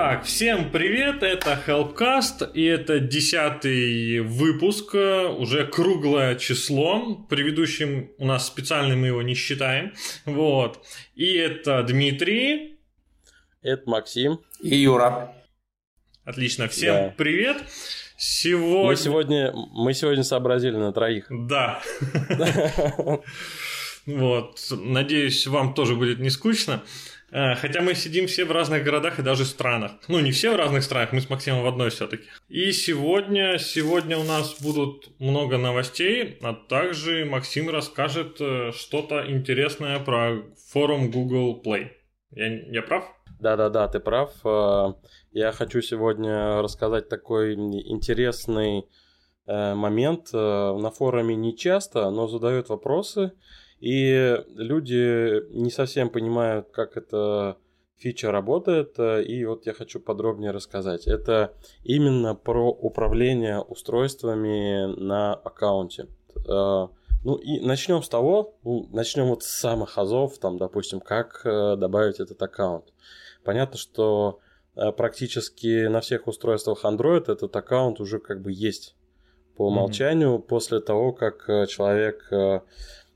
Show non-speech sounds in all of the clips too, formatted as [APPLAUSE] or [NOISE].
Так, всем привет, это Helpcast, и это десятый выпуск, уже круглое число, предыдущим у нас специально мы его не считаем, вот, и это Дмитрий. Это Максим. И Юра. Отлично, всем да. привет. Сегодня... Мы сегодня, мы сегодня сообразили на троих. Да. [LAUGHS] Вот, надеюсь, вам тоже будет не скучно. Э, хотя мы сидим все в разных городах и даже странах. Ну, не все в разных странах, мы с Максимом в одной все-таки. И сегодня, сегодня у нас будут много новостей, а также Максим расскажет э, что-то интересное про форум Google Play. Я, я прав? Да-да-да, ты прав. Э, я хочу сегодня рассказать такой интересный момент. На форуме не часто, но задают вопросы – и люди не совсем понимают, как эта фича работает, и вот я хочу подробнее рассказать. Это именно про управление устройствами на аккаунте. А, ну и начнем с того, ну, начнем вот с самых азов, там, допустим, как э, добавить этот аккаунт. Понятно, что э, практически на всех устройствах Android этот аккаунт уже как бы есть по умолчанию mm-hmm. после того, как э, человек Э,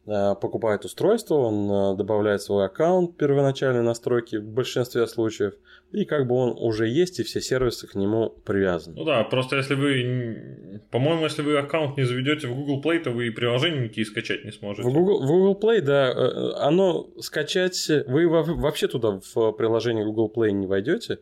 покупает устройство, он э, добавляет свой аккаунт, первоначальной настройки в большинстве случаев, и как бы он уже есть, и все сервисы к нему привязаны. Ну да, просто если вы, по-моему, если вы аккаунт не заведете в Google Play, то вы и приложения никакие скачать не сможете. В Google, в Google Play, да, э, оно скачать, вы вообще туда в приложение Google Play не войдете.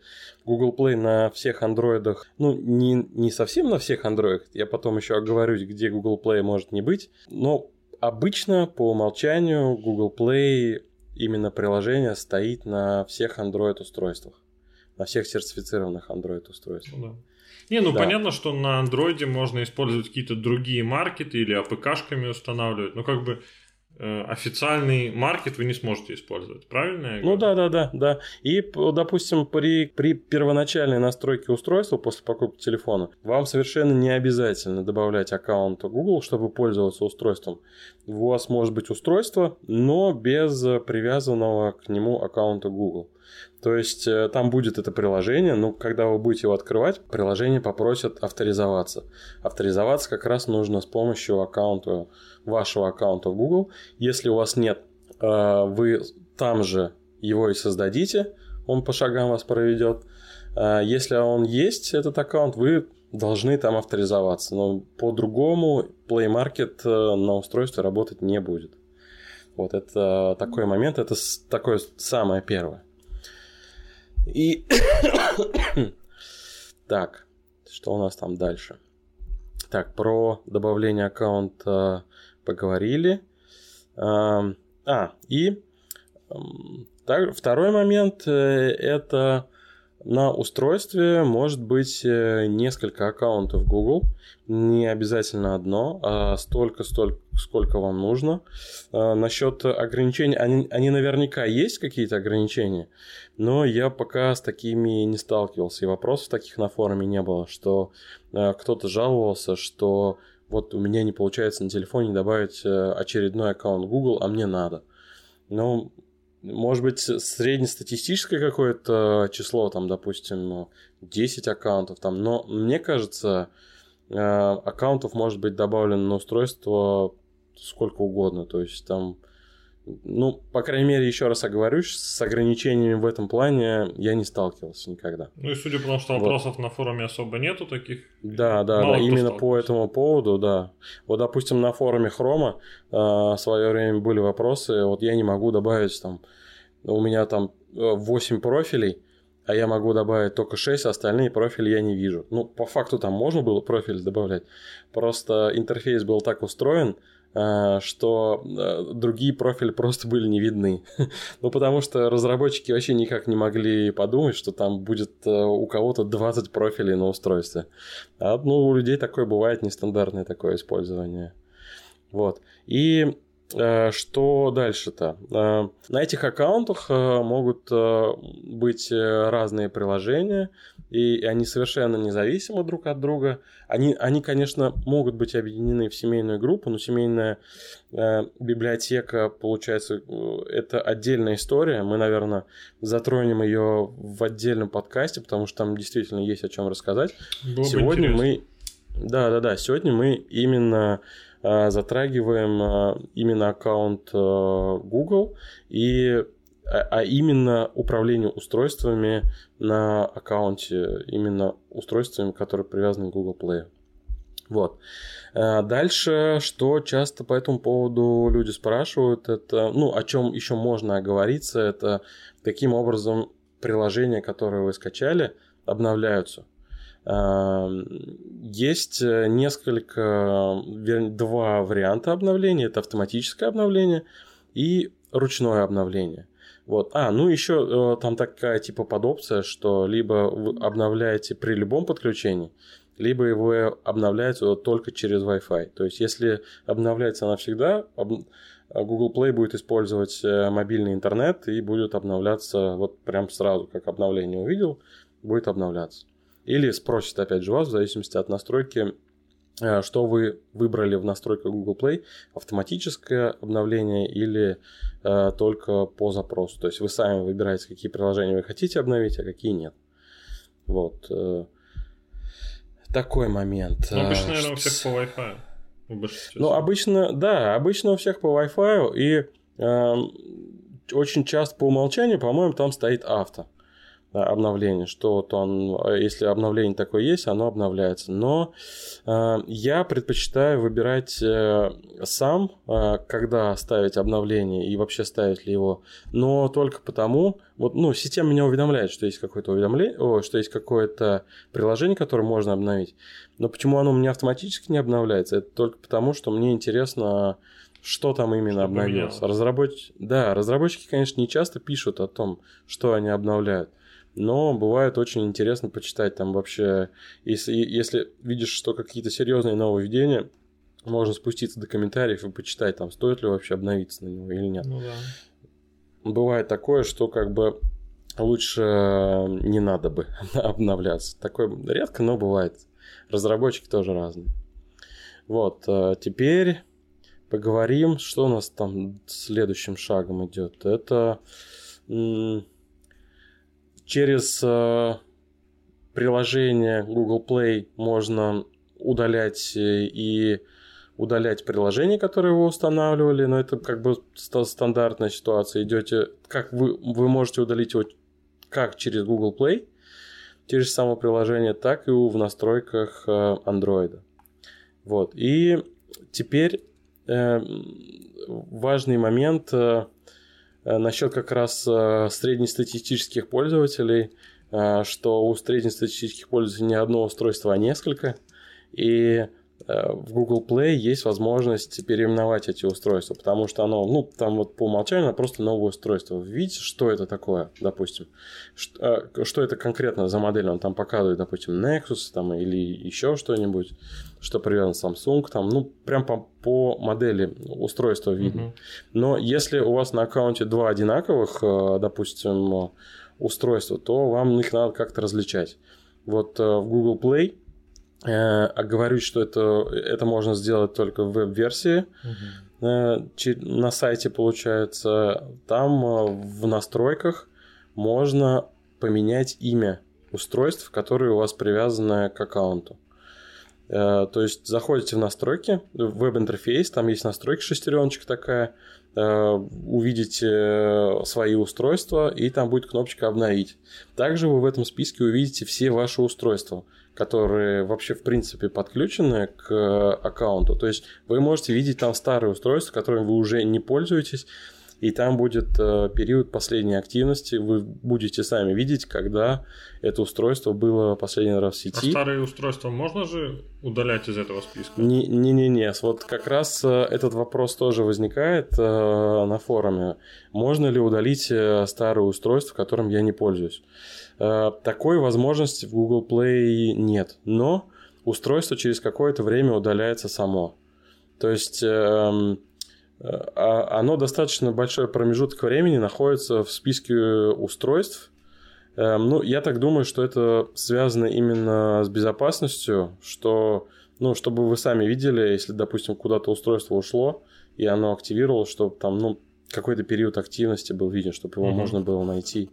Google Play на всех андроидах, ну, не, не совсем на всех андроидах, я потом еще оговорюсь, где Google Play может не быть, но Обычно по умолчанию Google Play именно приложение стоит на всех Android устройствах, на всех сертифицированных Android устройствах. Да. Не, ну да. понятно, что на андроиде можно использовать какие-то другие маркеты или АПКшками устанавливать. Ну, как бы официальный маркет вы не сможете использовать, правильно? Ну да, да, да, да. И, допустим, при, при первоначальной настройке устройства после покупки телефона вам совершенно не обязательно добавлять аккаунт Google, чтобы пользоваться устройством. У вас может быть устройство, но без привязанного к нему аккаунта Google. То есть э, там будет это приложение, но когда вы будете его открывать, приложение попросит авторизоваться. Авторизоваться как раз нужно с помощью аккаунта, вашего аккаунта в Google. Если у вас нет, э, вы там же его и создадите, он по шагам вас проведет. Э, если он есть, этот аккаунт, вы должны там авторизоваться. Но по-другому Play Market на устройстве работать не будет. Вот это такой момент, это такое самое первое. И... [COUGHS] так, что у нас там дальше? Так, про добавление аккаунта поговорили. А, и так, второй момент э, это на устройстве может быть э, несколько аккаунтов Google, не обязательно одно, а столько, столько, сколько вам нужно. А, насчет ограничений, они, они наверняка есть какие-то ограничения, но я пока с такими не сталкивался, и вопросов таких на форуме не было, что э, кто-то жаловался, что вот у меня не получается на телефоне добавить э, очередной аккаунт Google, а мне надо. Но может быть, среднестатистическое какое-то число, там, допустим, 10 аккаунтов, там, но мне кажется, э, аккаунтов может быть добавлено на устройство сколько угодно, то есть там ну, по крайней мере, еще раз оговорюсь, с ограничениями в этом плане я не сталкивался никогда. Ну и судя по тому, что вопросов вот. на форуме особо нету таких. Да, да, да. Именно по этому поводу, да. Вот, допустим, на форуме Хрома э, в свое время были вопросы. Вот я не могу добавить там. У меня там 8 э, профилей, а я могу добавить только 6, остальные профили я не вижу. Ну, по факту там можно было профиль добавлять. Просто интерфейс был так устроен, что э, другие профили просто были не видны. [LAUGHS] ну, потому что разработчики вообще никак не могли подумать, что там будет э, у кого-то 20 профилей на устройстве. А ну, у людей такое бывает, нестандартное такое использование. Вот. И Э, что дальше-то? Э, на этих аккаунтах э, могут быть разные приложения, и они совершенно независимы друг от друга. Они, они конечно, могут быть объединены в семейную группу, но семейная библиотека, получается, это отдельная история. Мы, наверное, затронем ее в отдельном подкасте, потому что там действительно есть о чем рассказать. Было Сегодня мы... Да, да, да. Сегодня мы именно Э, затрагиваем э, именно аккаунт э, Google и а, а именно управление устройствами на аккаунте, именно устройствами, которые привязаны к Google Play. Вот. Дальше, что часто по этому поводу люди спрашивают, это, ну, о чем еще можно оговориться, это каким образом приложения, которые вы скачали, обновляются. Есть э, несколько, два варианта обновления. Это автоматическое обновление и ручное обновление. Вот. А, ну еще э, там такая типа подопция, что либо вы обновляете при любом подключении, либо его обновляете только через Wi-Fi. То есть, если обновляется навсегда, Google Play будет использовать э, мобильный интернет и будет обновляться вот прям сразу, как обновление увидел, будет обновляться. Или спросит опять же вас, в зависимости от настройки, э, что вы выбрали в настройках Google Play, автоматическое обновление или э, только по запросу. То есть вы сами выбираете, какие приложения вы хотите обновить, а какие нет. Вот. Э, такой момент. Ну, обычно, наверное, у всех по Wi-Fi. Ну, обычно, да, обычно у всех по Wi-Fi, и э, очень часто по умолчанию, по-моему, там стоит авто обновление, что вот он, если обновление такое есть, оно обновляется. Но э, я предпочитаю выбирать э, сам, э, когда ставить обновление и вообще ставить ли его, но только потому, вот, ну, система меня уведомляет, что есть какое-то уведомление, о, что есть какое-то приложение, которое можно обновить. Но почему оно у меня автоматически не обновляется? Это только потому, что мне интересно, что там именно что обновилось. Разработчики, да, разработчики, конечно, не часто пишут о том, что они обновляют но бывает очень интересно почитать там вообще, если, если видишь, что какие-то серьезные нововведения, можно спуститься до комментариев и почитать, там, стоит ли вообще обновиться на него или нет. Ну, да. Бывает такое, что как бы лучше не надо бы [LAUGHS] обновляться. Такое редко, но бывает. Разработчики тоже разные. Вот, э, теперь поговорим, что у нас там следующим шагом идет. Это Через э, приложение Google Play можно удалять э, и удалять приложения, которые вы устанавливали, но это как бы стандартная ситуация. Идете, как вы, вы можете удалить его как через Google Play, через само приложение, так и в настройках э, Android. Вот. И теперь э, важный момент насчет как раз э, среднестатистических пользователей, э, что у среднестатистических пользователей не одно устройство, а несколько. И в Google Play есть возможность переименовать эти устройства, потому что оно, ну, там вот по умолчанию просто новое устройство. Вы видите, что это такое, допустим? Что, что это конкретно за модель? Он там показывает, допустим, Nexus там, или еще что-нибудь что привязан Samsung, там, ну, прям по, по модели устройства видно. Uh-huh. Но если у вас на аккаунте два одинаковых, э, допустим, устройства, то вам их надо как-то различать. Вот э, в Google Play э, оговорюсь, что это, это можно сделать только в веб-версии. Uh-huh. На сайте, получается, там в настройках можно поменять имя устройств, которые у вас привязаны к аккаунту. Э, то есть заходите в настройки, в веб-интерфейс, там есть настройки, шестереночка такая, э, увидите свои устройства, и там будет кнопочка «Обновить». Также вы в этом списке увидите все ваши устройства, которые вообще в принципе подключены к аккаунту. То есть вы можете видеть там старые устройства, которыми вы уже не пользуетесь, и там будет э, период последней активности. Вы будете сами видеть, когда это устройство было последний раз в сети. А старые устройства можно же удалять из этого списка? Не-не-не. Вот как раз э, этот вопрос тоже возникает э, на форуме. Можно ли удалить старые устройства, которым я не пользуюсь? Такой возможности в Google Play нет. Но устройство через какое-то время удаляется само. То есть эм, а, оно достаточно большой промежуток времени находится в списке устройств. Эм, ну, я так думаю, что это связано именно с безопасностью, что, ну, чтобы вы сами видели, если, допустим, куда-то устройство ушло, и оно активировалось, чтобы там, ну, какой-то период активности был виден, чтобы его mm-hmm. можно было найти.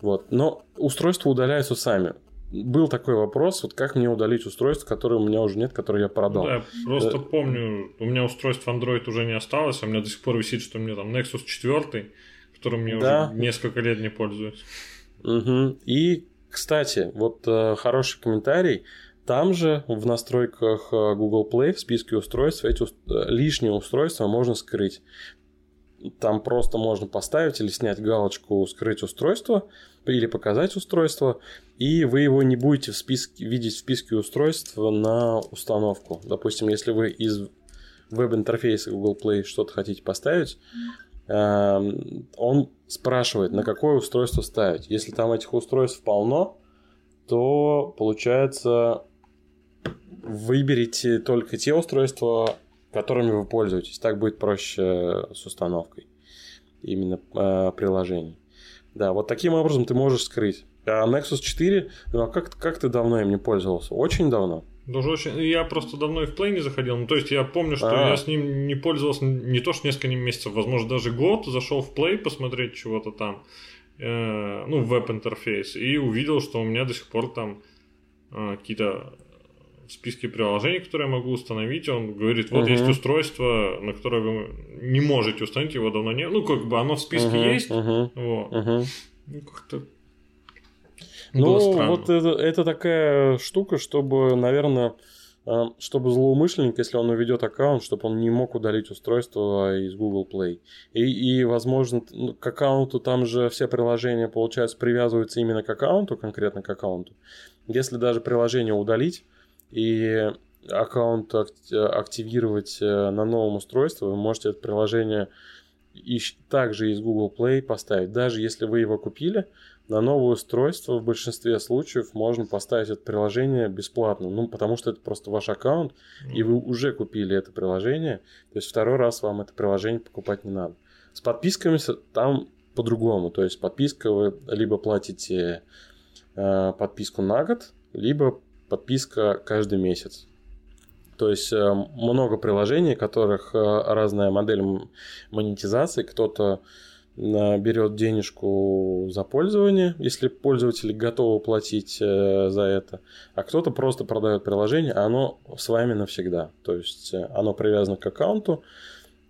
Вот. Но устройства удаляются сами был такой вопрос, вот как мне удалить устройство, которое у меня уже нет, которое я продал. Да, просто. Э, помню, у меня устройство Android уже не осталось, а у меня до сих пор висит, что у меня там Nexus 4, которым я да. уже несколько лет не пользуюсь. Угу. И, кстати, вот э, хороший комментарий. Там же в настройках э, Google Play в списке устройств эти э, лишние устройства можно скрыть. Там просто можно поставить или снять галочку «Скрыть устройство», или показать устройство, и вы его не будете в списке, видеть в списке устройств на установку. Допустим, если вы из веб-интерфейса Google Play что-то хотите поставить, эм, он спрашивает, на какое устройство ставить. Если там этих устройств полно, то получается выберите только те устройства, которыми вы пользуетесь. Так будет проще с установкой именно э, приложений. Да, вот таким образом ты можешь скрыть. А Nexus 4, ну а как, как ты давно им не пользовался? Очень давно. Даже очень. Я просто давно и в Play не заходил. Ну, то есть я помню, что А-а-а. я с ним не пользовался не то, что несколько месяцев, возможно, даже год. Зашел в Play посмотреть чего-то там. Э, ну, веб-интерфейс. И увидел, что у меня до сих пор там э, какие-то в списке приложений, которые я могу установить, он говорит, вот uh-huh. есть устройство, на которое вы не можете установить, его давно нет. Ну, как бы оно в списке uh-huh. есть. Uh-huh. Вот. Uh-huh. Ну, как-то ну, вот это, это такая штука, чтобы, наверное, э, чтобы злоумышленник, если он уведет аккаунт, чтобы он не мог удалить устройство из Google Play. И, и возможно, ну, к аккаунту там же все приложения, получается, привязываются именно к аккаунту, конкретно к аккаунту. Если даже приложение удалить, и аккаунт активировать э, на новом устройстве, вы можете это приложение также из Google Play поставить. Даже если вы его купили, на новое устройство в большинстве случаев можно поставить это приложение бесплатно. Ну, потому что это просто ваш аккаунт, и вы уже купили это приложение. То есть второй раз вам это приложение покупать не надо. С подписками там по-другому. То есть подписка вы либо платите э, подписку на год, либо подписка каждый месяц. То есть э, много приложений, которых э, разная модель монетизации. Кто-то э, берет денежку за пользование, если пользователи готовы платить за это, а кто-то просто продает приложение, а оно с вами навсегда. То есть оно привязано к аккаунту,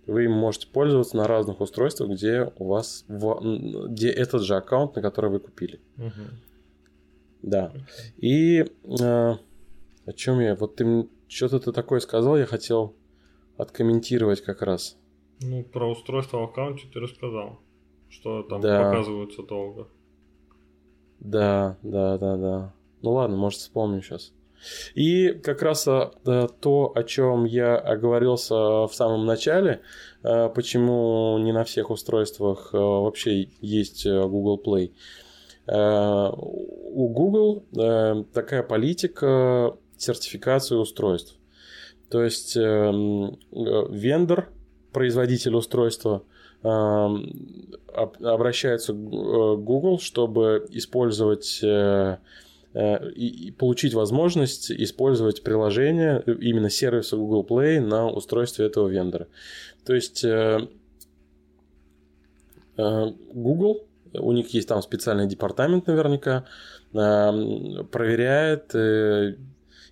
вы им можете пользоваться на разных устройствах, где у вас где этот же аккаунт, на который вы купили. Угу. Да. И э, о чем я? Вот ты что-то ты такое сказал, я хотел откомментировать как раз. Ну, про устройство в аккаунте ты рассказал, что там да. показываются долго. Да, да, да, да. Ну ладно, может вспомню сейчас. И как раз а, то, о чем я оговорился в самом начале, а, почему не на всех устройствах а, вообще есть Google Play. У Google такая политика сертификации устройств. То есть вендор, производитель устройства, обращается к Google, чтобы использовать Э, и получить возможность использовать приложение, именно сервиса Google Play на устройстве этого вендора. То есть э, э, Google, у них есть там специальный департамент наверняка, проверяет,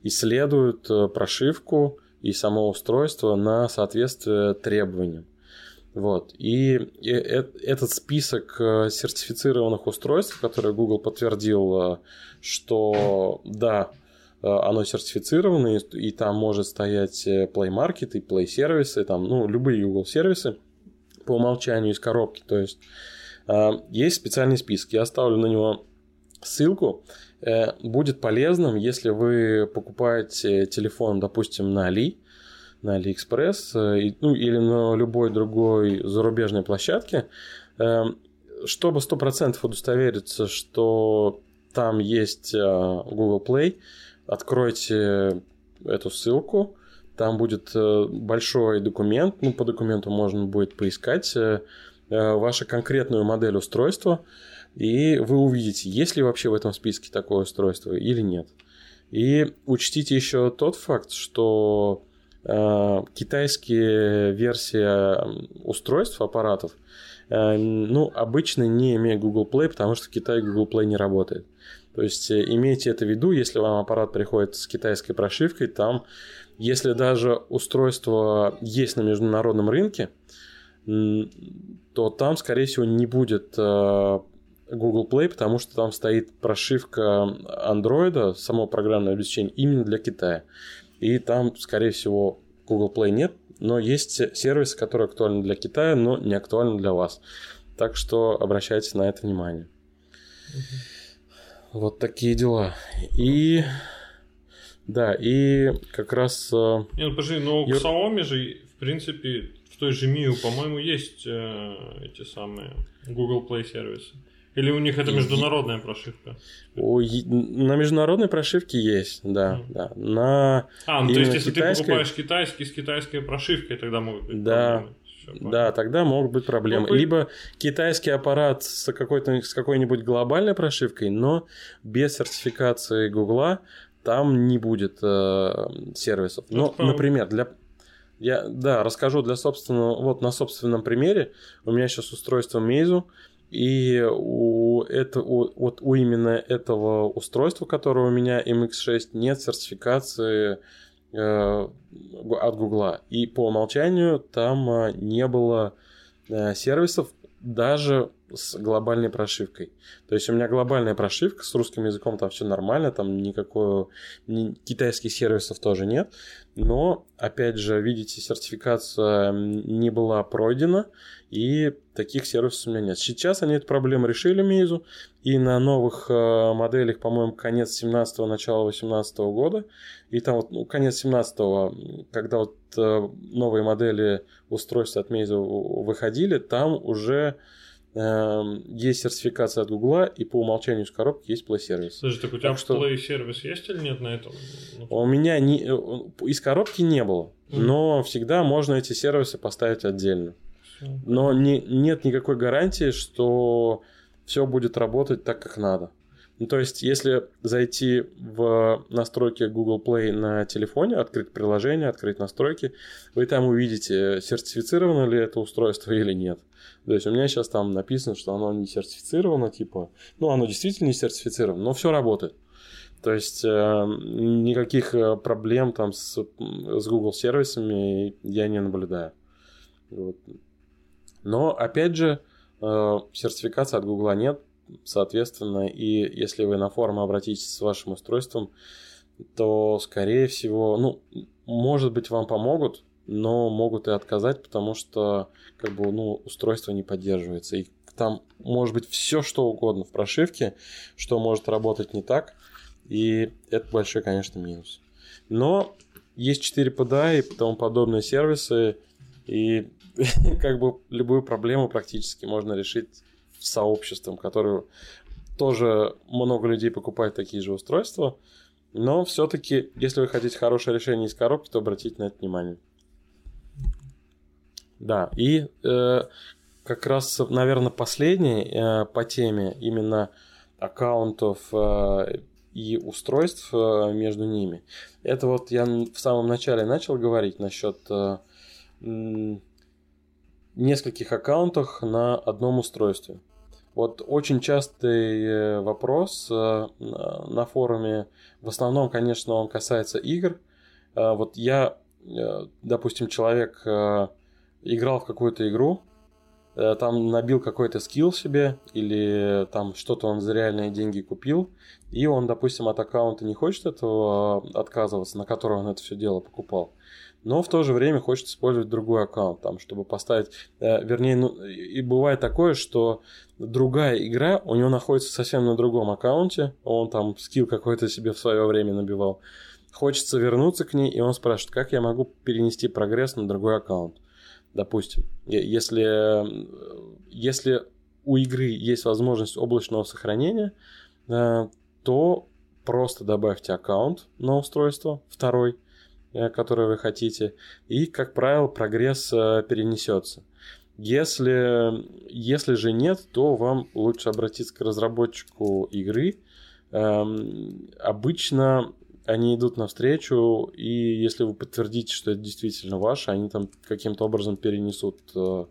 исследует прошивку и само устройство на соответствие требованиям. Вот. И этот список сертифицированных устройств, которые Google подтвердил что да, э, оно сертифицировано, и, там может стоять э, Play Market и Play сервисы, там, ну, любые Google сервисы по умолчанию из коробки. То есть э, есть специальный список. Я оставлю на него ссылку. Будет полезным, если вы покупаете телефон, допустим, на Али, на Алиэкспресс, ну, или на любой другой зарубежной площадке, чтобы 100% удостовериться, что там есть э, Google Play. Откройте эту ссылку, там будет э, большой документ, ну, по документу можно будет поискать э, э, вашу конкретную модель устройства, и вы увидите, есть ли вообще в этом списке такое устройство или нет. И учтите еще тот факт, что э, китайские версии устройств, аппаратов, э, ну, обычно не имеют Google Play, потому что в Китае Google Play не работает. То есть имейте это в виду, если вам аппарат приходит с китайской прошивкой, там если даже устройство есть на международном рынке, то там, скорее всего, не будет э, Google Play, потому что там стоит прошивка Android, само программное обеспечение, именно для Китая. И там, скорее всего, Google Play нет, но есть сервисы, которые актуальны для Китая, но не актуальны для вас. Так что обращайте на это внимание. Угу. Вот такие дела. И да, и как раз... Э, Не, ну подожди, но у Xiaomi же, в принципе, в той же Mio, по-моему, есть э, эти самые Google Play сервисы. Или у них это международная прошивка? У, на международной прошивке есть, да, mm. да. На а, ну то есть если китайской... ты покупаешь китайский с китайской прошивкой, тогда могут быть да, проблемы. да, тогда могут быть проблемы. Ну, Либо китайский аппарат с, какой-то, с какой-нибудь глобальной прошивкой, но без сертификации Гугла, там не будет э, сервисов. Ну, например, для я, да, расскажу для собственного, вот на собственном примере. У меня сейчас устройство Meizu, и у, это, у, вот у именно этого устройства, которое у меня MX6, нет сертификации э, от Гугла. И по умолчанию там э, не было э, сервисов даже с глобальной прошивкой. То есть у меня глобальная прошивка с русским языком, там все нормально, там никакого ни, китайских сервисов тоже нет. Но, опять же, видите, сертификация не была пройдена, и таких сервисов у меня нет. Сейчас они эту проблему решили, Мейзу, и на новых э, моделях, по-моему, конец 17-го, начало 18 -го года, и там вот, ну, конец 17-го, когда вот э, новые модели устройств от Meizu выходили, там уже есть сертификация от Гугла, и по умолчанию с коробки есть Play сервис. Слушай, так у тебя так что... Play сервис есть или нет на этом? У меня не... Э, из коробки не было, mm. но всегда можно эти сервисы поставить отдельно. Все. Но не, нет никакой гарантии, что все будет работать так, как надо. Ну, то есть, если зайти в настройки Google Play на телефоне, открыть приложение, открыть настройки, вы там увидите, сертифицировано ли это устройство или нет. То есть у меня сейчас там написано, что оно не сертифицировано, типа, ну, оно действительно не сертифицировано, но все работает. То есть э, никаких э, проблем там с, с Google сервисами я не наблюдаю. Вот. Но опять же, э, сертификации от Google нет, соответственно, и если вы на форум обратитесь с вашим устройством, то, скорее всего, ну, может быть, вам помогут, но могут и отказать, потому что как бы, ну, устройство не поддерживается. И там может быть все, что угодно в прошивке, что может работать не так. И это большой, конечно, минус. Но есть 4 PDA и тому подобные сервисы, и [LAUGHS] как бы любую проблему практически можно решить сообществом, которое тоже много людей покупает такие же устройства. Но все-таки, если вы хотите хорошее решение из коробки, то обратите на это внимание. Да, и э, как раз, наверное, последний э, по теме именно аккаунтов э, и устройств э, между ними. Это вот я в самом начале начал говорить насчет э, нескольких аккаунтов на одном устройстве. Вот очень частый э, вопрос э, на форуме, в основном, конечно, он касается игр. Э, вот я, допустим, человек играл в какую-то игру, э, там набил какой-то скилл себе, или там что-то он за реальные деньги купил, и он, допустим, от аккаунта не хочет этого а, отказываться, на который он это все дело покупал. Но в то же время хочет использовать другой аккаунт, там, чтобы поставить, э, вернее, ну, и бывает такое, что другая игра у него находится совсем на другом аккаунте, он там скилл какой-то себе в свое время набивал. Хочется вернуться к ней, и он спрашивает, как я могу перенести прогресс на другой аккаунт допустим, если, если у игры есть возможность облачного сохранения, э, то просто добавьте аккаунт на устройство, второй, э, которые вы хотите, и, как правило, прогресс э, перенесется. Если, если же нет, то вам лучше обратиться к разработчику игры. Эм, обычно они идут навстречу, и если вы подтвердите, что это действительно ваше, они там каким-то образом перенесут э,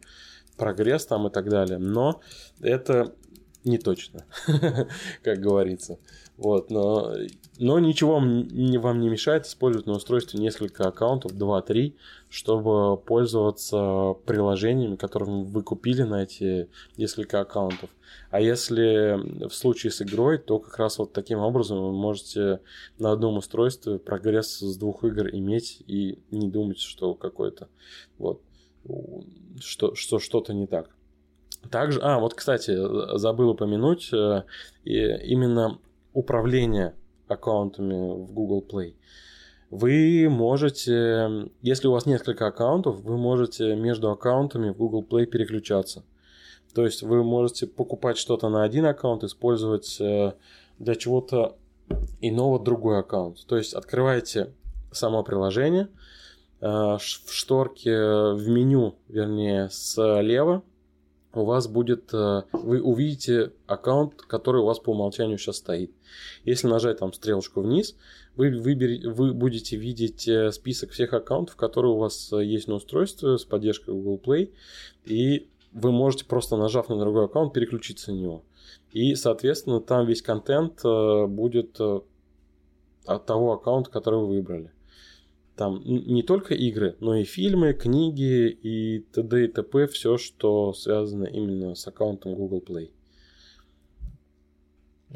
прогресс там и так далее. Но это не точно, [LAUGHS] как говорится. Вот, но, но ничего вам не, вам не мешает использовать на устройстве несколько аккаунтов, 2-3, чтобы пользоваться приложениями, которыми вы купили на эти несколько аккаунтов. А если в случае с игрой, то как раз вот таким образом вы можете на одном устройстве прогресс с двух игр иметь и не думать, что какой-то вот что, что что-то не так. Также, а, вот, кстати, забыл упомянуть, э, именно управление аккаунтами в Google Play. Вы можете, если у вас несколько аккаунтов, вы можете между аккаунтами в Google Play переключаться. То есть вы можете покупать что-то на один аккаунт, использовать э, для чего-то иного другой аккаунт. То есть открываете само приложение, э, в шторке, в меню, вернее, слева у вас будет, э, вы увидите аккаунт, который у вас по умолчанию сейчас стоит. Если нажать там стрелочку вниз, вы, выберете, вы будете видеть э, список всех аккаунтов, которые у вас э, есть на устройстве с поддержкой Google Play, и вы можете просто нажав на другой аккаунт переключиться на него. И, соответственно, там весь контент будет от того аккаунта, который вы выбрали. Там не только игры, но и фильмы, книги и т.д. и т.п. Все, что связано именно с аккаунтом Google Play.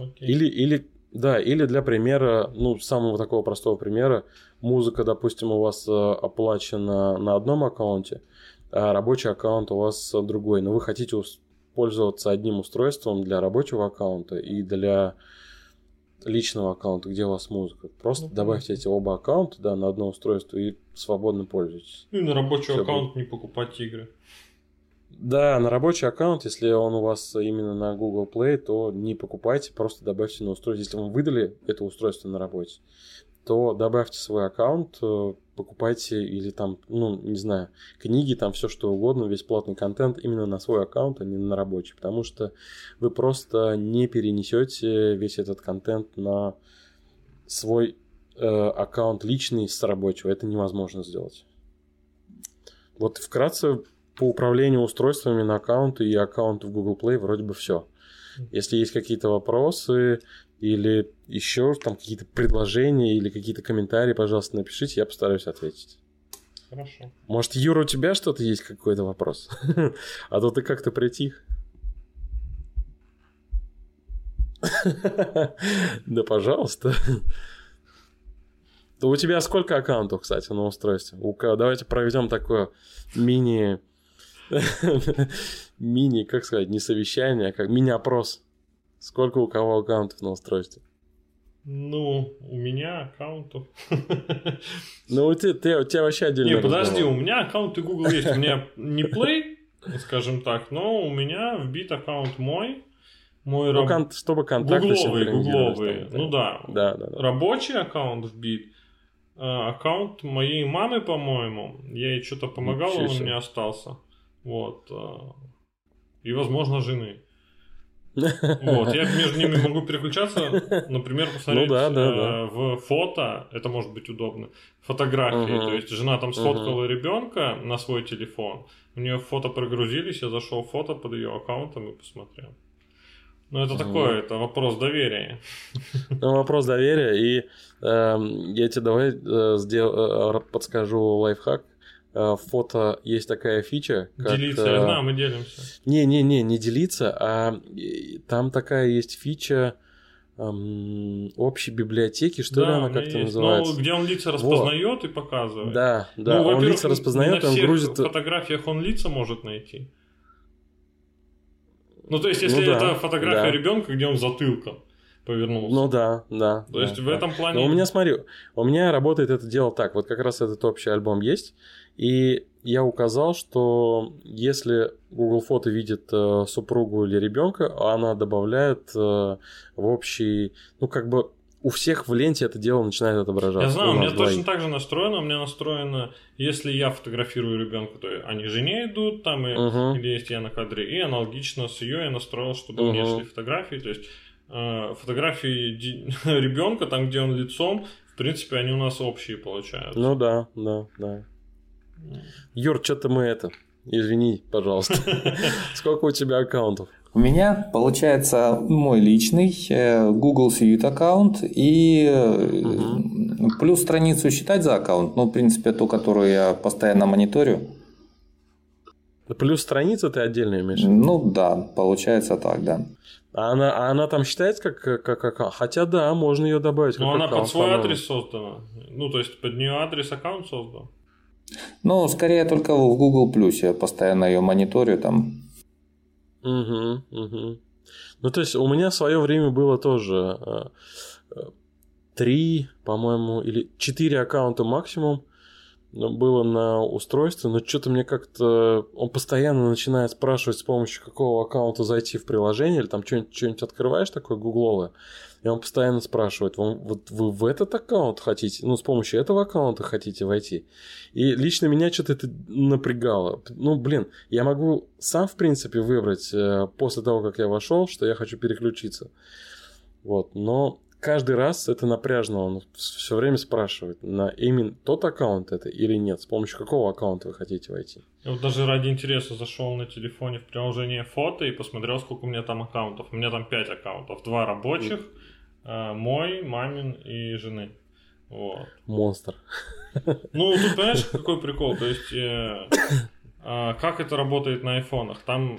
Okay. Или, или, да, или для примера, ну, самого такого простого примера, музыка, допустим, у вас э, оплачена на одном аккаунте, а рабочий аккаунт у вас другой, но вы хотите пользоваться одним устройством для рабочего аккаунта и для личного аккаунта, где у вас музыка. Просто ну, добавьте эти оба аккаунта да, на одно устройство и свободно пользуйтесь. Ну и на рабочий Все аккаунт будет. не покупать игры. Да, на рабочий аккаунт, если он у вас именно на Google Play, то не покупайте, просто добавьте на устройство. Если вам выдали это устройство на работе, то добавьте свой аккаунт, э, покупайте или там, ну, не знаю, книги, там все что угодно, весь платный контент именно на свой аккаунт, а не на рабочий, потому что вы просто не перенесете весь этот контент на свой э, аккаунт личный с рабочего. Это невозможно сделать. Вот вкратце по управлению устройствами на аккаунты и аккаунт в Google Play вроде бы все. Если есть какие-то вопросы, или еще там какие-то предложения или какие-то комментарии, пожалуйста, напишите, я постараюсь ответить. Хорошо. Может, Юра, у тебя что-то есть, какой-то вопрос? [LAUGHS] А то ты как-то притих. [LAUGHS] Да, пожалуйста. У тебя сколько аккаунтов, кстати, на устройстве? Давайте проведем такое мини... Мини, как сказать, не совещание, а как мини-опрос. Сколько у кого аккаунтов на устройстве? Ну, у меня аккаунтов. Ну, у тебя, ты, у тебя вообще отдельно. Не, подожди, у меня аккаунты Google есть. У меня не Play, скажем так, но у меня вбит аккаунт мой. Мой ну, раб... кон... чтобы контакты гугловые, гугловые. Там, ну да. Да, да, да. Рабочий аккаунт вбит. А, аккаунт моей мамы, по-моему. Я ей что-то помогал, он у меня остался. Вот. А, и, возможно, жены. [LAUGHS] Вот, я между ними могу переключаться, например, посмотреть ну, да, да, э, да. в фото, это может быть удобно, фотографии, угу. то есть жена там сфоткала угу. ребенка на свой телефон, у нее фото прогрузились, я зашел в фото под ее аккаунтом и посмотрел. Ну, это такое, это вопрос доверия. Ну, вопрос доверия, и э, я тебе давай э, сдел, э, подскажу лайфхак. Э, фото есть такая фича. Как, делиться, э, знаю, мы делимся. Не-не-не, не делиться, а там такая есть фича эм, общей библиотеки, что да, ли она как-то называется. Ну, где он лица распознает вот. и показывает. Да, да, ну, он лица распознает, он грузит... В фотографиях он лица может найти. Ну, то есть, если ну, да, это фотография да. ребенка, где он затылком повернулся. Ну да, да. То да, есть да. в этом плане. Но у меня, смотри, у меня работает это дело так. Вот как раз этот общий альбом есть. И я указал, что если Google Фото видит э, супругу или ребенка, она добавляет э, в общий, ну как бы у всех в ленте это дело начинает отображаться. Я знаю, у, у меня двоих. точно так же настроено. У меня настроено, если я фотографирую ребенка, то они жене идут, там, и, Мгм. где есть я на кадре. И аналогично с ее я настроил, чтобы мне Мгм. шли фотографии. То есть фотографии [LAUGHS] ребенка, там, где он лицом, в принципе, они у нас общие получаются. Ну да, да, да. Юр, что-то мы это... Извини, пожалуйста. [LAUGHS] Сколько у тебя аккаунтов? У меня получается мой личный э, Google Suite аккаунт и э, плюс страницу считать за аккаунт, ну, в принципе, ту, которую я постоянно мониторю. Плюс страница ты отдельно имеешь? Ну да, получается так, да. А она, а она там считается как, как, как аккаунт? Хотя да, можно ее добавить как Но она аккаунт, под свой по-моему. адрес создана. Ну, то есть под нее адрес аккаунт создан. Ну, скорее только в Google Plus я постоянно ее мониторю там. Угу, угу. Ну, то есть, у меня в свое время было тоже э, э, три, по-моему, или четыре аккаунта максимум ну, было на устройстве, но что-то мне как-то... Он постоянно начинает спрашивать, с помощью какого аккаунта зайти в приложение, или там что-нибудь, что-нибудь открываешь такое гугловое, и он постоянно спрашивает, «Вам- вот вы в этот аккаунт хотите, ну, с помощью этого аккаунта хотите войти? И лично меня что-то это напрягало. Ну, блин, я могу сам, в принципе, выбрать э, после того, как я вошел, что я хочу переключиться. Вот, но каждый раз это напряжно, он все время спрашивает, на именно тот аккаунт это или нет, с помощью какого аккаунта вы хотите войти. Я вот даже ради интереса зашел на телефоне в приложение фото и посмотрел, сколько у меня там аккаунтов. У меня там 5 аккаунтов. Два рабочих, э, мой, мамин и жены. Вот. Монстр. Ну, тут понимаешь, какой прикол? То есть, э, [COUGHS] а, как это работает на айфонах? Там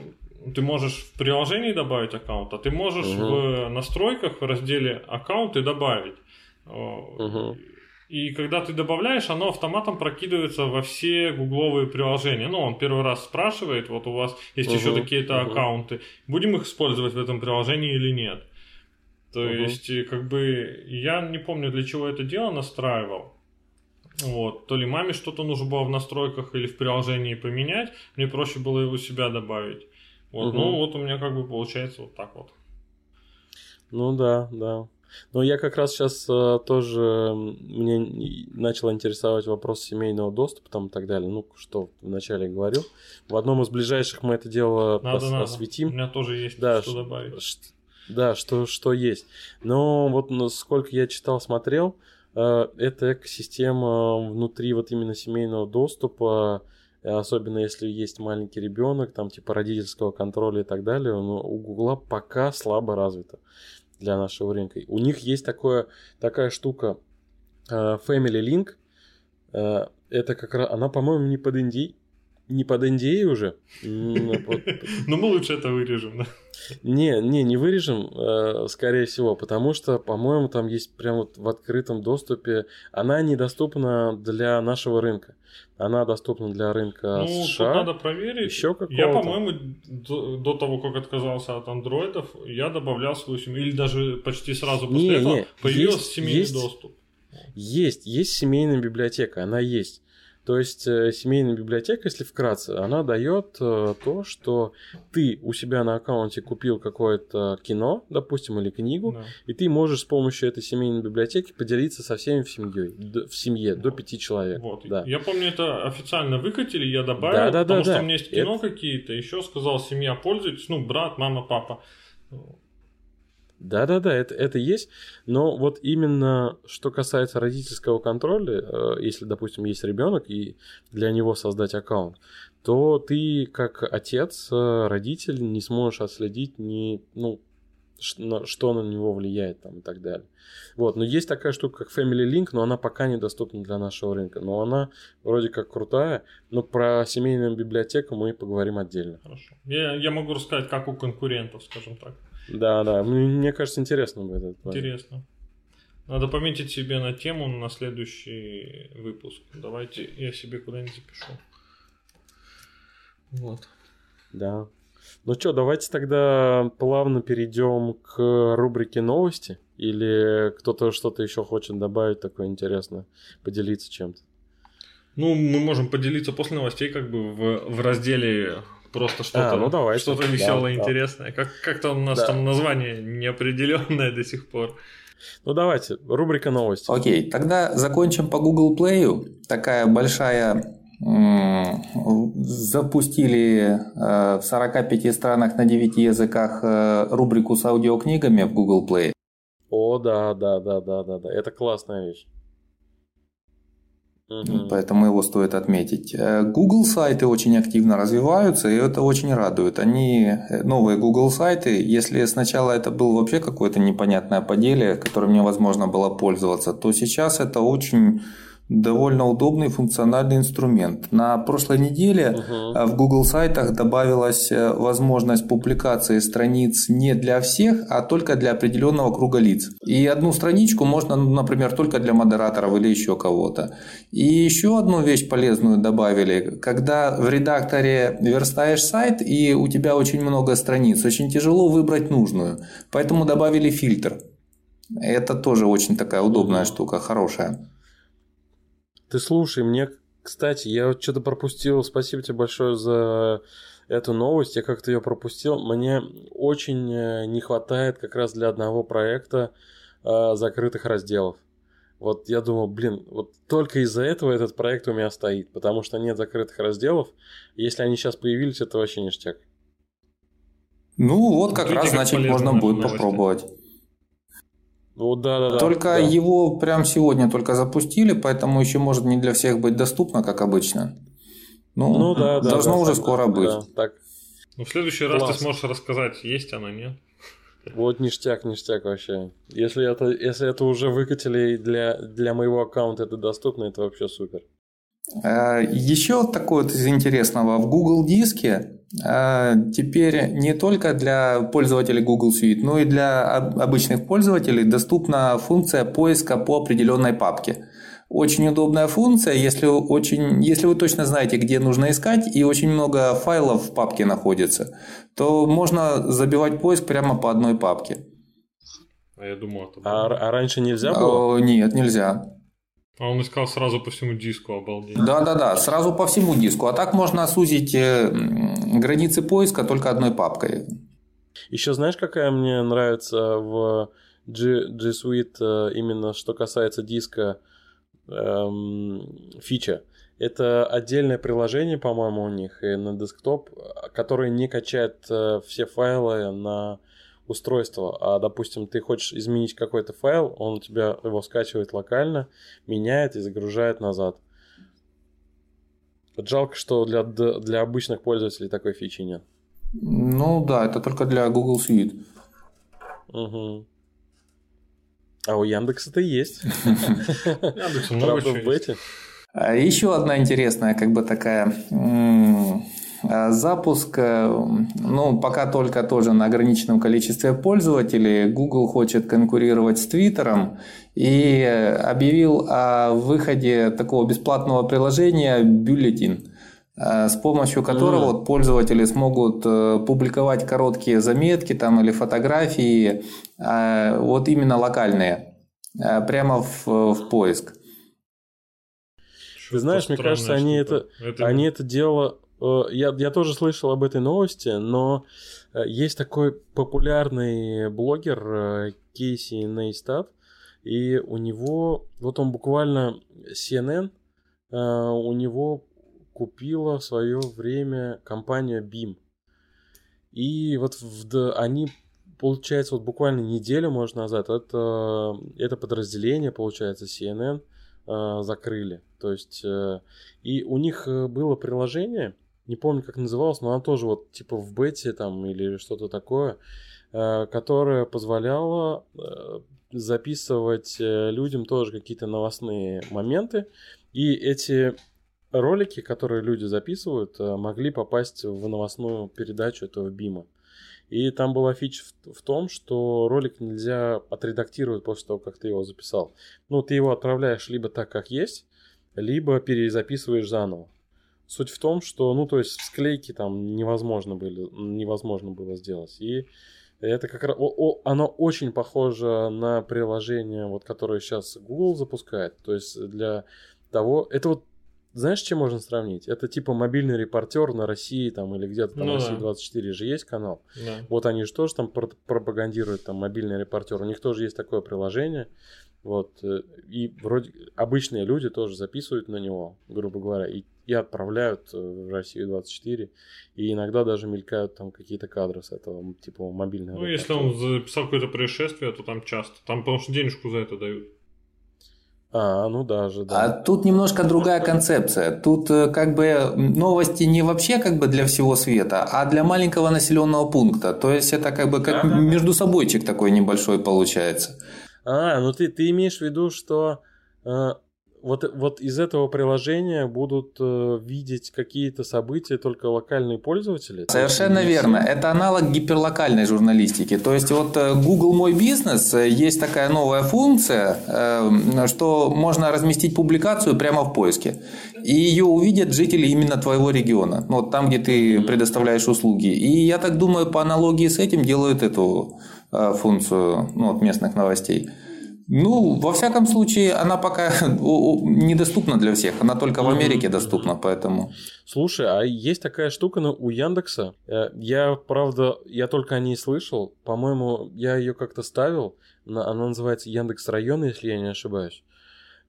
ты можешь в приложении добавить аккаунт, а ты можешь Мгм. в настройках в разделе аккаунты добавить. Мгм. И когда ты добавляешь, оно автоматом прокидывается во все гугловые приложения. Ну, он первый раз спрашивает, вот у вас есть Мгм, еще такие-то мгм. аккаунты, будем их использовать в этом приложении или нет. То Мгм. есть, и как бы, я не помню, для чего это дело настраивал. Вот, то ли маме что-то нужно было в настройках или в приложении поменять, мне проще было его себя добавить. Вот, Мгм. ну вот у меня как бы получается вот так вот. Ну да, да. Но я как раз сейчас э, тоже мне начал интересовать вопрос семейного доступа там и так далее. Ну, что вначале говорил. В одном из ближайших мы это дело Надо, ос- надо. У осветим. меня тоже есть Да, что добавить. Ш- Да, что, что есть. Но вот ну, сколько я читал, смотрел, э, эта экосистема внутри вот именно семейного доступа, э, особенно если есть маленький ребенок, там типа родительского контроля и так далее, ну, у Гугла пока слабо развита для нашего рынка. У них есть такое, такая штука э, Family Link. Э, Это как раз, она, по-моему, не под NDA, не под NDA уже. М, вот [LAUGHS] Ну, мы лучше это вырежем, да. не, не, не вырежем, э, скорее всего, потому что, по-моему, там есть прям вот в открытом доступе. Она недоступна для нашего рынка. Она доступна для рынка Ну, США. надо проверить. еще Я, по-моему, до, до того, как отказался от андроидов, я добавлял свою семью. Или даже почти сразу после Не, этого не, появился есть- семейный есть- доступ. Есть, есть семейная библиотека, она есть. То есть э, семейная библиотека, если вкратце, она дает э, то, что ты у себя на аккаунте купил какое-то кино, допустим, или книгу, Да. и ты можешь с помощью этой семейной библиотеки поделиться со всеми в семье, в семье до пяти человек. Вот. Да. Я помню, это официально выкатили, я добавил, Да, да, потому да, что да. у меня есть кино какие-то, еще сказал, семья пользуйтесь, ну, брат, мама, папа. Да-да-да, это, это есть, но вот именно что касается родительского контроля, э, если, допустим, есть ребенок и для него создать аккаунт, то ты как отец, э, родитель не сможешь отследить ни, ну, что на него влияет там и так далее. Вот, но есть такая штука, как Family Link, но она пока недоступна для нашего рынка, но она вроде как крутая, но про семейную библиотеку мы поговорим отдельно. Хорошо. Я, я могу рассказать, как у конкурентов, скажем так. Да-да, мне, мне кажется, интересно будет это. Интересно. Надо пометить себе на тему на следующий выпуск. Давайте я себе куда-нибудь запишу. Вот. Да. Ну что, давайте тогда плавно перейдем к рубрике новости. Или кто-то что-то еще хочет добавить такое интересное, поделиться чем-то. Ну, мы можем поделиться после новостей, как бы в, в разделе просто что-то, А, ну давайте. что-то Да, веселое, да. интересное. Как, как-то у нас Да. там название неопределенное до сих пор. Ну давайте, рубрика новости. Окей, тогда закончим по Google Play. Такая большая запустили э, в 45 странах на 9 языках э, рубрику с аудиокнигами в Google Play. О, да, да, да, да, да, да. Это классная вещь. Угу. Поэтому его стоит отметить. Э, Google сайты очень активно развиваются, и это очень радует. Они новые Google сайты. Если сначала это было вообще какое-то непонятное поделие, которым невозможно было пользоваться, то сейчас это очень довольно удобный функциональный инструмент. На прошлой неделе uh-huh. в Google сайтах добавилась э, возможность публикации страниц не для всех, а только для определенного круга лиц. И одну страничку можно, например, только для модераторов или еще кого-то. И еще одну вещь полезную добавили. Когда в редакторе верстаешь сайт и у тебя очень много страниц, очень тяжело выбрать нужную. Поэтому добавили фильтр. Это тоже очень такая удобная штука, хорошая. Ты слушай, мне, кстати, я вот что-то пропустил. Спасибо тебе большое за эту новость. Я как-то ее пропустил. Мне очень э, не хватает как раз для одного проекта э, закрытых разделов. Вот я думал, блин, вот только из-за этого этот проект у меня стоит, потому что нет закрытых разделов. Если они сейчас появились, это вообще ништяк. Ну вот как Видите, раз, значит, можно будет новости. попробовать. Ну, да, да, да. Только да. его прям сегодня только запустили, поэтому еще может не для всех быть доступно, как обычно. Ну, ну да, да, должно да, уже да, скоро да, быть. Да, так. Ну, в следующий Класс. раз ты сможешь рассказать, есть оно, нет? Вот ништяк, ништяк вообще. Если это, если это уже выкатили для, для моего аккаунта это доступно, это вообще супер. Еще такое вот из интересного. В Google диске э, теперь не только для пользователей Google Suite, но и для обычных пользователей доступна функция поиска по определенной папке. Очень удобная функция, если, очень, если вы точно знаете, где нужно искать, и очень много файлов в папке находится, то можно забивать поиск прямо по одной папке. А я думал, это а, а раньше нельзя было? Нет, нельзя. А он искал сразу по всему диску, обалдеть. Да, да, да, сразу по всему диску. А так можно сузить э, границы поиска только одной папкой. Еще знаешь, какая мне нравится в G, G Suite э, именно что касается диска эм, фича? Это отдельное приложение, по-моему, у них и на десктоп, которое не качает э, все файлы на устройство, а, допустим, ты хочешь изменить какой-то файл, он у тебя его скачивает локально, меняет и загружает назад. Вот жалко, что для, для обычных пользователей такой фичи нет. Ну да, это только для Google Suite. Угу. А у Яндекса это есть. Яндекс много в бете. А еще одна интересная, как бы такая запуск, э, ну, пока только тоже на ограниченном количестве пользователей. Google хочет конкурировать с Твиттером и объявил о выходе такого бесплатного приложения «Бюллетин», э, с помощью которого mm. пользователи смогут публиковать короткие заметки там, или фотографии, вот именно локальные, прямо в, в поиск. Ты знаешь, мне кажется, они это, это, они это дело Э, я, я тоже слышал об этой новости, но э, есть такой популярный блогер э, Кейси Нейстат, и у него, вот он буквально CNN, у него купила в свое время компания BIM. И вот в, они, получается, вот буквально неделю, может, назад, это, это подразделение, получается, CNN, закрыли. То есть, и у них было приложение, не помню, как называлась, но она тоже вот типа в бете там или что-то такое, э, которое позволяло э, записывать э, людям тоже какие-то новостные моменты. И эти ролики, которые люди записывают, могли попасть в новостную передачу этого бима. И там была фича в, в том, что ролик нельзя отредактировать после того, как ты его записал. Ну, ты его отправляешь либо так, как есть, либо перезаписываешь заново. Суть в том, что, ну, то есть склейки там невозможно, были, невозможно было сделать. И это как раз, о, о, оно очень похоже на приложение, вот, которое сейчас Google запускает. То есть для того, это вот знаешь, чем можно сравнить? Это типа мобильный репортер на России там или где-то там Ну России да. 24 же есть канал. Да. Вот они же тоже там пр- пропагандируют там мобильный репортер. У них тоже есть такое приложение. Вот. э, И вроде обычные люди тоже записывают на него, грубо говоря, и, и отправляют э, в Россию 24. И иногда даже мелькают там какие-то кадры с этого типа мобильного. Ну, если он записал какое-то происшествие, то там часто. Там, потому что денежку за это дают. А, ну даже, А да. тут немножко другая концепция. Тут э, как бы новости не вообще как бы для всего света, а для маленького населенного пункта. То есть это как бы как Да-да-да. между собойчик такой небольшой получается. А, ну ты, ты имеешь в виду, что э, вот, вот из этого приложения будут э, видеть какие-то события только локальные пользователи? Совершенно верно. Это аналог гиперлокальной журналистики. То есть вот э, Google Мой бизнес э, есть такая новая функция, э, что можно разместить публикацию прямо в поиске. И ее увидят жители именно твоего региона. Ну, вот там, где ты предоставляешь услуги. И я так думаю, по аналогии с этим делают эту э, функцию ну, вот местных новостей. Ну, во всяком случае, она пока [LAUGHS] недоступна для всех. Она только в. Америке доступна, поэтому... Слушай, а есть такая штука ну, у Яндекса. Э, Я, правда, я только о ней слышал. По-моему, я ее как-то ставил. На- Она называется Яндекс район, если я не ошибаюсь.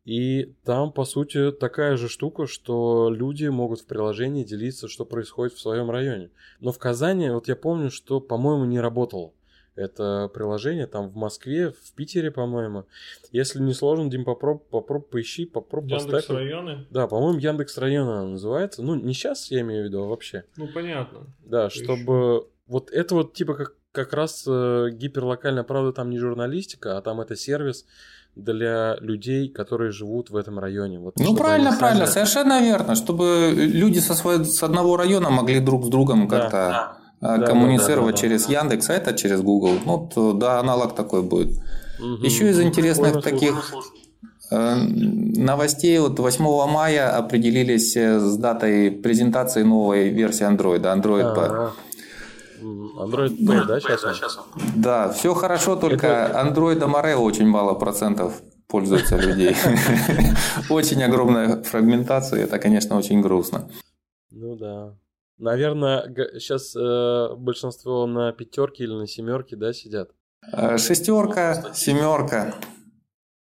И там, по сути, такая же штука, что люди могут в приложении делиться, что происходит в своем районе. Но в Казани, вот я помню, что, по-моему, не работало. Это приложение там в Москве, в Питере, по-моему. Если не сложно, Дим, попробуй, попробуй поищи, попробуй Яндекс поставь. районы. Да, по-моему, Яндекс района она называется. Ну, не сейчас я имею в виду, а вообще. Ну, понятно. Да, Поищу. чтобы вот это вот типа как, как раз э, гиперлокальная, правда, там не журналистика, а там это сервис для людей, которые живут в этом районе. Вот, Ну, правильно, правильно, сами- совершенно верно. Чтобы люди со, своего, с одного района могли друг с другом Да, как-то да. Э, Да, коммуницировать да, да, да, через Яндекс, а это через Google. Ну, то, да, аналог такой будет. Мгм. Еще из интересных Прикольно, таких слушай. э, новостей, вот 8 мая определились э, с датой презентации новой версии Android, Android P. А, м, Android Pay, да, сейчас? Да, все хорошо, только Android Amore очень мало процентов пользуются людей. [LAUGHS] Очень огромная фрагментация, это, конечно, очень грустно. Ну да. Наверное, сейчас большинство на пятерке или на семерке, да, сидят. Э, Шестерка, семерка.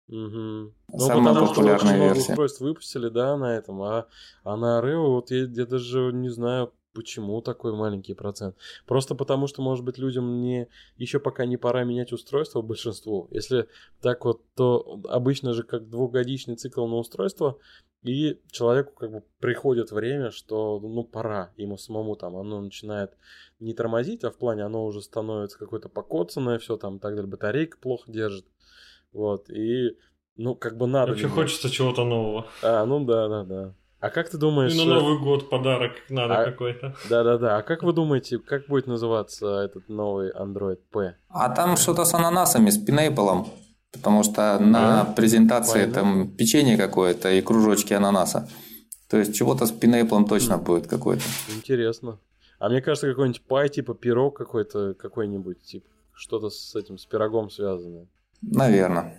Угу. Самая потому что популярная много версия. устройств выпустили, да, на этом, а, а на Oreo вот я, я даже не знаю, почему такой маленький процент. Просто потому, что, может быть, людям не еще пока не пора менять устройство большинству. Если так вот, то обычно же как двухгодичный цикл на устройство, и человеку как бы приходит время, что ну пора ему самому там, оно начинает не тормозить, а в плане оно уже становится какое-то покоцанное, все там и так далее, батарейка плохо держит. Вот, и ну как бы надо. Вообще менять. хочется чего-то нового. А, ну да, да, да. А как ты думаешь... И на э, Новый год подарок надо а- какой-то. Да-да-да. А как вы думаете, как будет называться этот новый Android P? А там что-то с ананасами, с пинейплом. Потому что на Да, презентации понятно. там печенье какое-то и кружочки ананаса. То есть чего-то с пинейплом точно будет какой-то. Интересно. А мне кажется, какой-нибудь пай, типа пирог какой-то, какой-нибудь, типа, что-то с этим, с пирогом связанное. Наверное.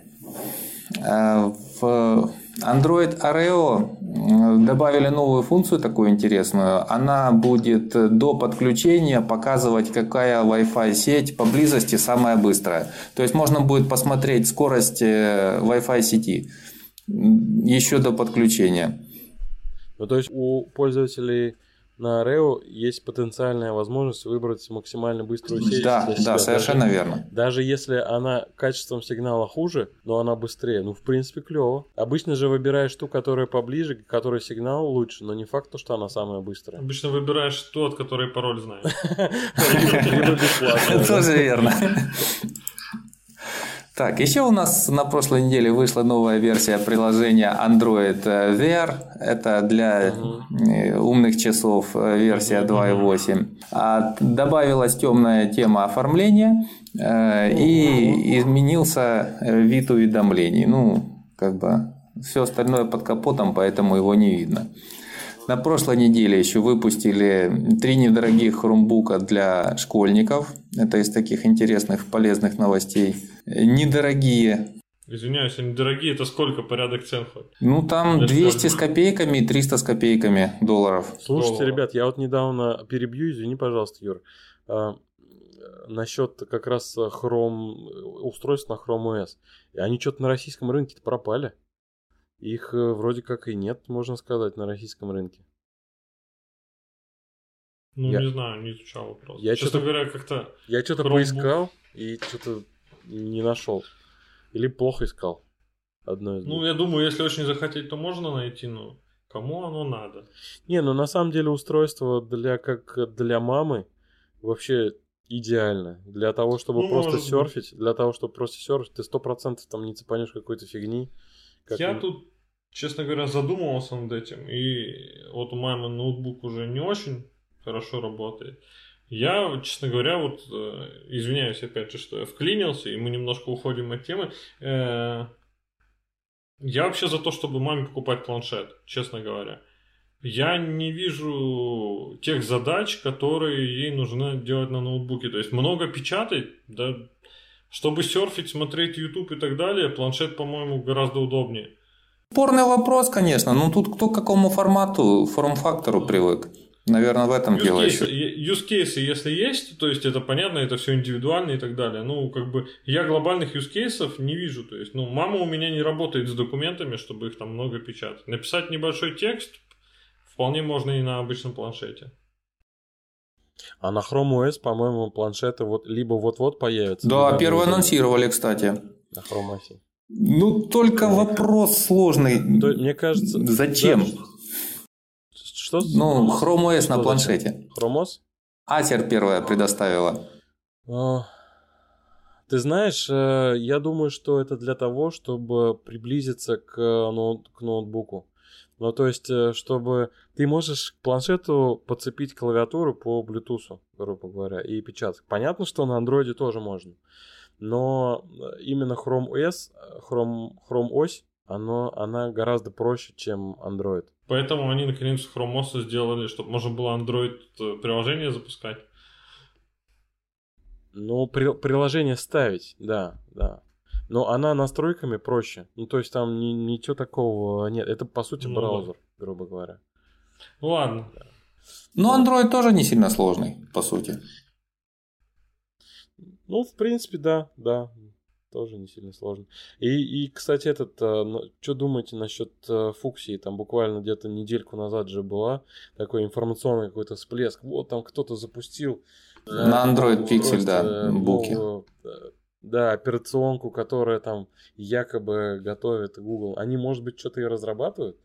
Э, В Android Oreo м, добавили новую функцию такую интересную. Она будет э, до подключения показывать, какая Wi-Fi сеть поблизости самая быстрая. То есть можно будет посмотреть скорость э, Wi-Fi сети еще до подключения. Ну, то есть у пользователей на Oreo есть потенциальная возможность выбрать максимально быструю сеть Да, для да, себя. совершенно Даже- верно. Даже если она качеством сигнала хуже, но она быстрее, ну, в принципе, клево. Обычно же выбираешь ту, которая поближе, которой сигнал лучше, но не факт, что она самая быстрая. Обычно выбираешь тот, который пароль знает. [LAUGHS] [LAUGHS] Либо бесплатная, да. Тоже верно. Так, еще у нас на прошлой неделе вышла новая версия приложения Android э, Wear. Это для э, умных часов э, версия 2.8. А добавилась темная тема оформления э, и изменился э, вид уведомлений. Ну, как бы все остальное под капотом, поэтому его не видно. На прошлой неделе еще выпустили три недорогих хрумбука для школьников. Это из таких интересных, полезных новостей. Недорогие Извиняюсь, они дорогие, это сколько порядок цен хоть? Ну, там 200 с копейками, 300 с копейками долларов. Слушайте, Долларов. ребят, я вот недавно перебью, извини, пожалуйста, Юр. А, насчет как раз Chrome, устройств на Chrome OS. Они что-то на российском рынке пропали. Их э, вроде как и нет, можно сказать, на российском рынке. Ну, Я- не знаю, не изучал вопрос. Я Честно говоря, как-то... Я что-то Chromebook. поискал и что-то не нашел. Или плохо искал. Одно из Ну, я думаю, если очень захотеть, то можно найти, но кому оно надо? Не, ну на самом деле устройство для как для мамы вообще идеально. Для того, чтобы Ну, просто может быть. серфить, для того, чтобы просто серфить, ты сто процентов там не цепанешь какой-то фигни. Как Я он- тут, честно говоря, задумывался над этим, и вот у мамы ноутбук уже не очень хорошо работает. Я, честно говоря, вот, э, извиняюсь опять же, что я вклинился, и мы немножко уходим от темы. Э, я вообще за то, чтобы маме покупать планшет, честно говоря. Я не вижу тех задач, которые ей нужно делать на ноутбуке. То есть много печатать, да, чтобы серфить, смотреть YouTube и так далее, планшет, по-моему, гораздо удобнее. Спорный вопрос, конечно. Ну, тут кто к какому формату, форм-фактору привык. Наверное, в этом дело Use еще. use cases, если есть, то есть это понятно, это все индивидуально и так далее. Ну, как бы я глобальных use cases не вижу. То есть, ну, мама у меня не работает с документами, чтобы их там много печатать. Написать небольшой текст вполне можно и на обычном планшете. А на Chrome OS, по-моему, планшеты вот либо вот-вот появятся. Да, уже анонсировали, кстати. На Chrome OS. Ну, только вопрос сложный. То, мне кажется... Зачем? да, что? Ну, Chrome OS Что на планшете. Chrome OS? Acer первая предоставила. А, Ты знаешь, э, я думаю, что это для того, чтобы приблизиться к, ноут- к ноутбуку. Ну, то есть, э, чтобы ты можешь к планшету подцепить клавиатуру по Bluetooth, грубо говоря, и печатать. Понятно, что на андроиде тоже можно. Но э, именно Chrome OS, э, Chrome, Chrome OS, оно, она гораздо проще, чем Android. Поэтому они наконец Chrome OS сделали, чтобы можно было Android приложение запускать. Ну, при- приложение ставить, да, да. Но она настройками проще. Ну, то есть там ни- ничего такого нет. Это, по сути, Ну да. браузер, грубо говоря. Ну ладно. Но Android тоже не сильно сложный, по сути. Ну, в принципе, да, да. Тоже не сильно сложно. И, и кстати, этот, что думаете насчет э, фуксии? Там буквально где-то недельку назад же была такой информационный какой-то всплеск. Вот там кто-то запустил э, На Android Pixel, да, буки. Да, операционку, которая там якобы готовит Google. Они, может быть, что-то и разрабатывают?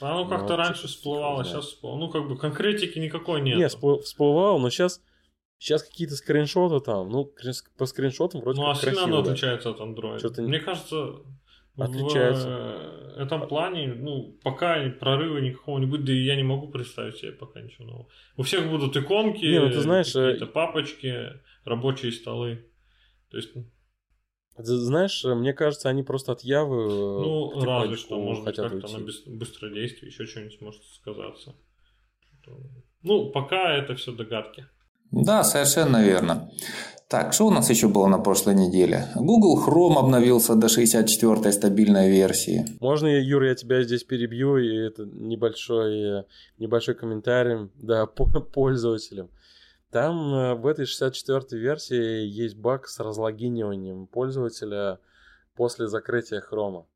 Оно Ну, как-то а раньше всплывало, сейчас всплывало. Ну, как бы конкретики никакой нет. Не, спл- всплывал, но сейчас, сейчас какие-то скриншоты там. Ну, по скриншотам вроде Ну, а как сильно красиво, оно да. отличается от Android. Мне кажется, Отличается. в этом плане, ну, пока прорыва никакого не будет, да и я не могу представить себе пока ничего нового. У всех будут иконки, Не, ну ты знаешь, э, какие-то папочки, рабочие столы. То есть, Знаешь, э, мне кажется, они просто от Явы э, ну, разве что, может быть, хотят как-то уйти. на быс- быстродействие, еще что-нибудь может сказаться. Ну, пока это все догадки. Да, совершенно верно. Так, что у нас еще было на прошлой неделе? Google Chrome обновился до 64-й стабильной версии. Можно, Юр, я тебя здесь перебью, и это небольшой, небольшой комментарий да, [LAUGHS] по пользователям. Там э, в этой 64-й версии есть баг с разлогиниванием пользователя после закрытия хрома.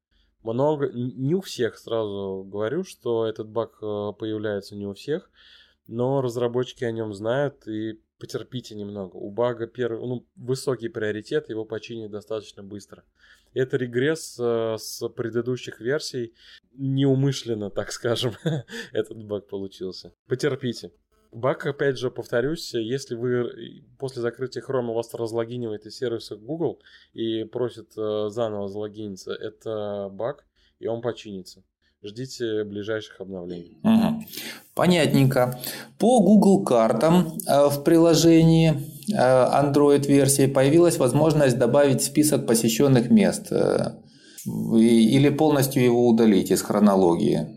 Много, не у всех сразу говорю, что этот баг э, появляется не у всех, но разработчики о нем знают и потерпите немного. У бага первый, ну, высокий приоритет, его починить достаточно быстро. Это регресс э, с предыдущих версий. Неумышленно, так скажем, [LAUGHS] этот баг получился. Потерпите. Баг, опять же, повторюсь, если вы после закрытия Chrome вас разлогинивает из сервиса Google и просит э, заново залогиниться, это баг, и он починится. Ждите ближайших обновлений. Мгм. Понятненько. По Google картам э, в приложении э, Android версии появилась возможность добавить список посещенных мест э, или полностью его удалить из хронологии.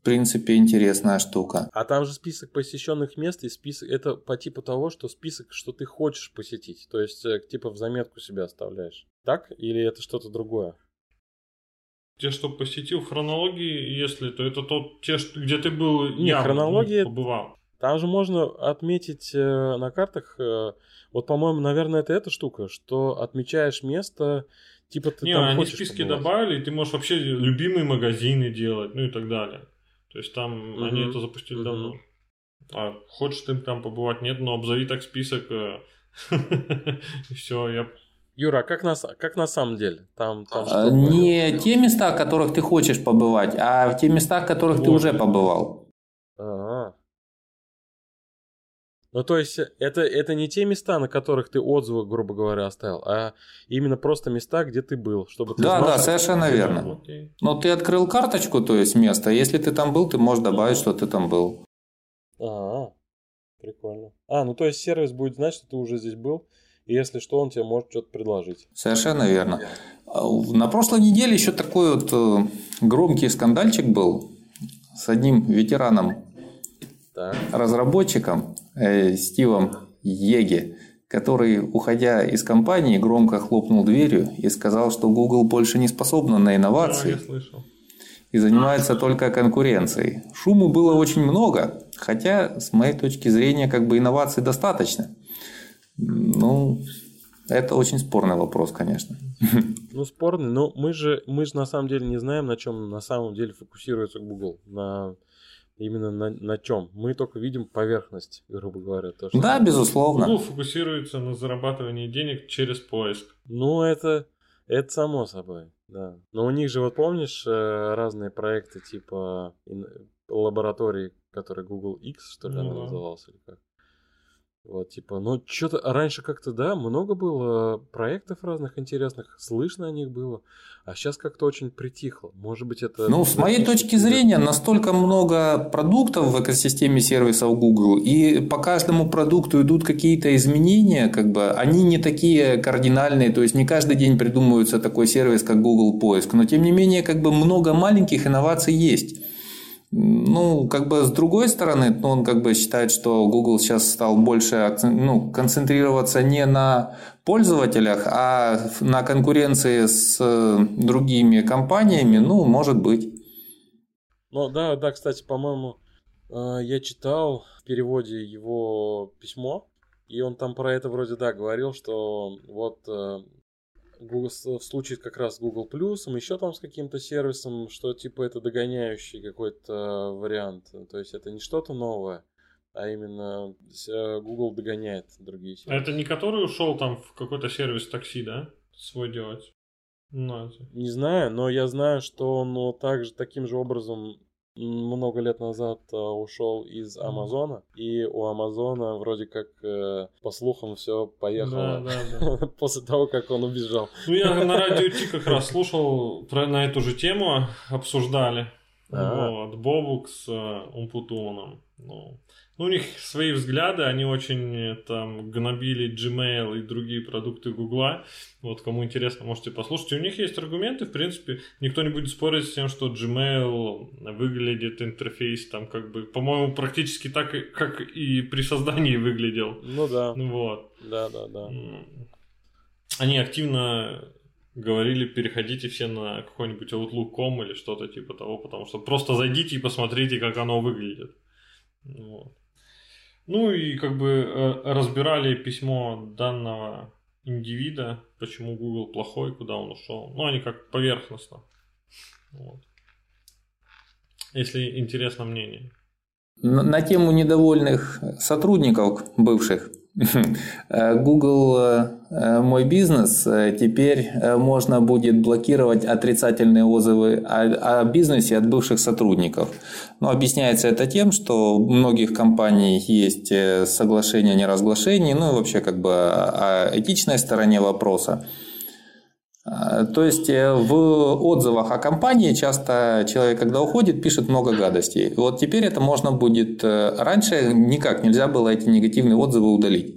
В принципе, интересная штука. А там же список посещенных мест и список это по типу того, что список, что ты хочешь посетить. То есть, э, типа в заметку себя оставляешь. Так? Или это что-то другое? те, что посетил хронологии, если, то это тот, те, что, где ты был Не, явно, хронология- побывал. Там же можно отметить э, на картах, э, вот, по-моему, наверное, это эта штука, что отмечаешь место, типа ты Не, там они хочешь списки побывать. добавили, и ты можешь вообще любимые магазины делать, ну и так далее. То есть там Мгм. они это запустили Мгм. давно. А хочешь ты там побывать, нет, но обзови так список. э, [LAUGHS] И все, я... Юра, а как на, как на самом деле? Там, там А, что было? Не те места, в которых ты хочешь побывать, а в те места, в которых ты Вот. уже побывал. А. Ну, то есть, это, это не те места, на которых ты отзывы, грубо говоря, оставил, а именно просто места, где ты был, чтобы ты Да, знал, да, совершенно верно. Окей. Но ты открыл карточку, то есть место. Если ты там был, ты можешь добавить, что ты там был. А, прикольно. А, ну то есть сервис будет знать, что ты уже здесь был, и если что, он тебе может что-то предложить. Совершенно верно. А, На прошлой неделе еще такой вот э, громкий скандальчик был с одним ветераном Так. разработчиком э, Стивом Еге, который, уходя из компании, громко хлопнул дверью и сказал, что Google больше не способна на Да, инновации слышал. и занимается только конкуренцией. Шуму было очень много, хотя, с моей точки зрения, как бы инноваций достаточно. Ну, это очень спорный вопрос, конечно. [LAUGHS] Ну, спорный, но мы же, мы же на самом деле не знаем, на чем на самом деле фокусируется Google. На, именно на, на чем. Мы только видим поверхность, грубо говоря. То, что- Да, безусловно. Google фокусируется на зарабатывании денег через поиск. Ну, это, это само собой, да. Но у них же, вот помнишь, э, разные проекты типа лаборатории, которые Google X, что ли, Ну она да. называлась, или как? Вот, типа, ну, что-то раньше как-то, да, много было проектов разных интересных, слышно о них было, а сейчас как-то очень притихло. Может быть, это... Ну, с моей точки зрения, настолько много продуктов в экосистеме сервисов Google, и по каждому продукту идут какие-то изменения, как бы они не такие кардинальные, то есть не каждый день придумывается такой сервис, как Google Поиск, но тем не менее, как бы много маленьких инноваций есть. Ну, как бы с другой стороны, ну, он как бы считает, что Google сейчас стал больше ну, концентрироваться не на пользователях, а на конкуренции с э, другими компаниями, ну, может быть. Ну, да, да, кстати, по-моему, э, я читал в переводе его письмо, и он там про это вроде, да, говорил, что вот э, в случае как раз с Google Плюсом, еще там с каким-то сервисом, что типа это догоняющий какой-то вариант. То есть это не что-то новое, а именно э, Google догоняет другие А сервисы. это не который ушел там в какой-то сервис такси, да? Свой делать. Ну, это- Не знаю, но я знаю, что он ну, также таким же образом много лет назад э, ушел из Амазона, и у Амазона вроде как, э, по слухам, все Да, поехало да, да. [LAUGHS] после того, как он убежал. Ну, я на [LAUGHS] радио Ти как раз слушал про, на эту же тему, обсуждали. А. Вот, Бобук с э, Умпутуном. Ну, ну, у них свои взгляды, они очень э, там гнобили Gmail и другие продукты Гугла. Вот, кому интересно, можете послушать. И у них есть аргументы, в принципе, никто не будет спорить с тем, что Gmail выглядит интерфейс там как бы, по-моему, практически так, как и при создании выглядел. Ну да, Ну вот. да, да, да. Они активно говорили, переходите все на какой-нибудь Outlook.com или что-то типа того, потому что просто зайдите и посмотрите, как оно выглядит. Вот. Ну и как бы э, разбирали письмо данного индивида, почему Google плохой, куда он ушел. Ну, они как поверхностно. Вот. Если интересно мнение. На на тему недовольных сотрудников бывших. Э, Google э, «Мой бизнес» э, теперь можно будет блокировать отрицательные отзывы о, о бизнесе от бывших сотрудников. Но объясняется это тем, что у многих компаний есть соглашение о неразглашении, ну и вообще как бы о этичной стороне вопроса. А, То есть э, в отзывах о компании часто человек, когда уходит, пишет много гадостей. Вот теперь это можно будет... э, Раньше никак нельзя было эти негативные отзывы удалить.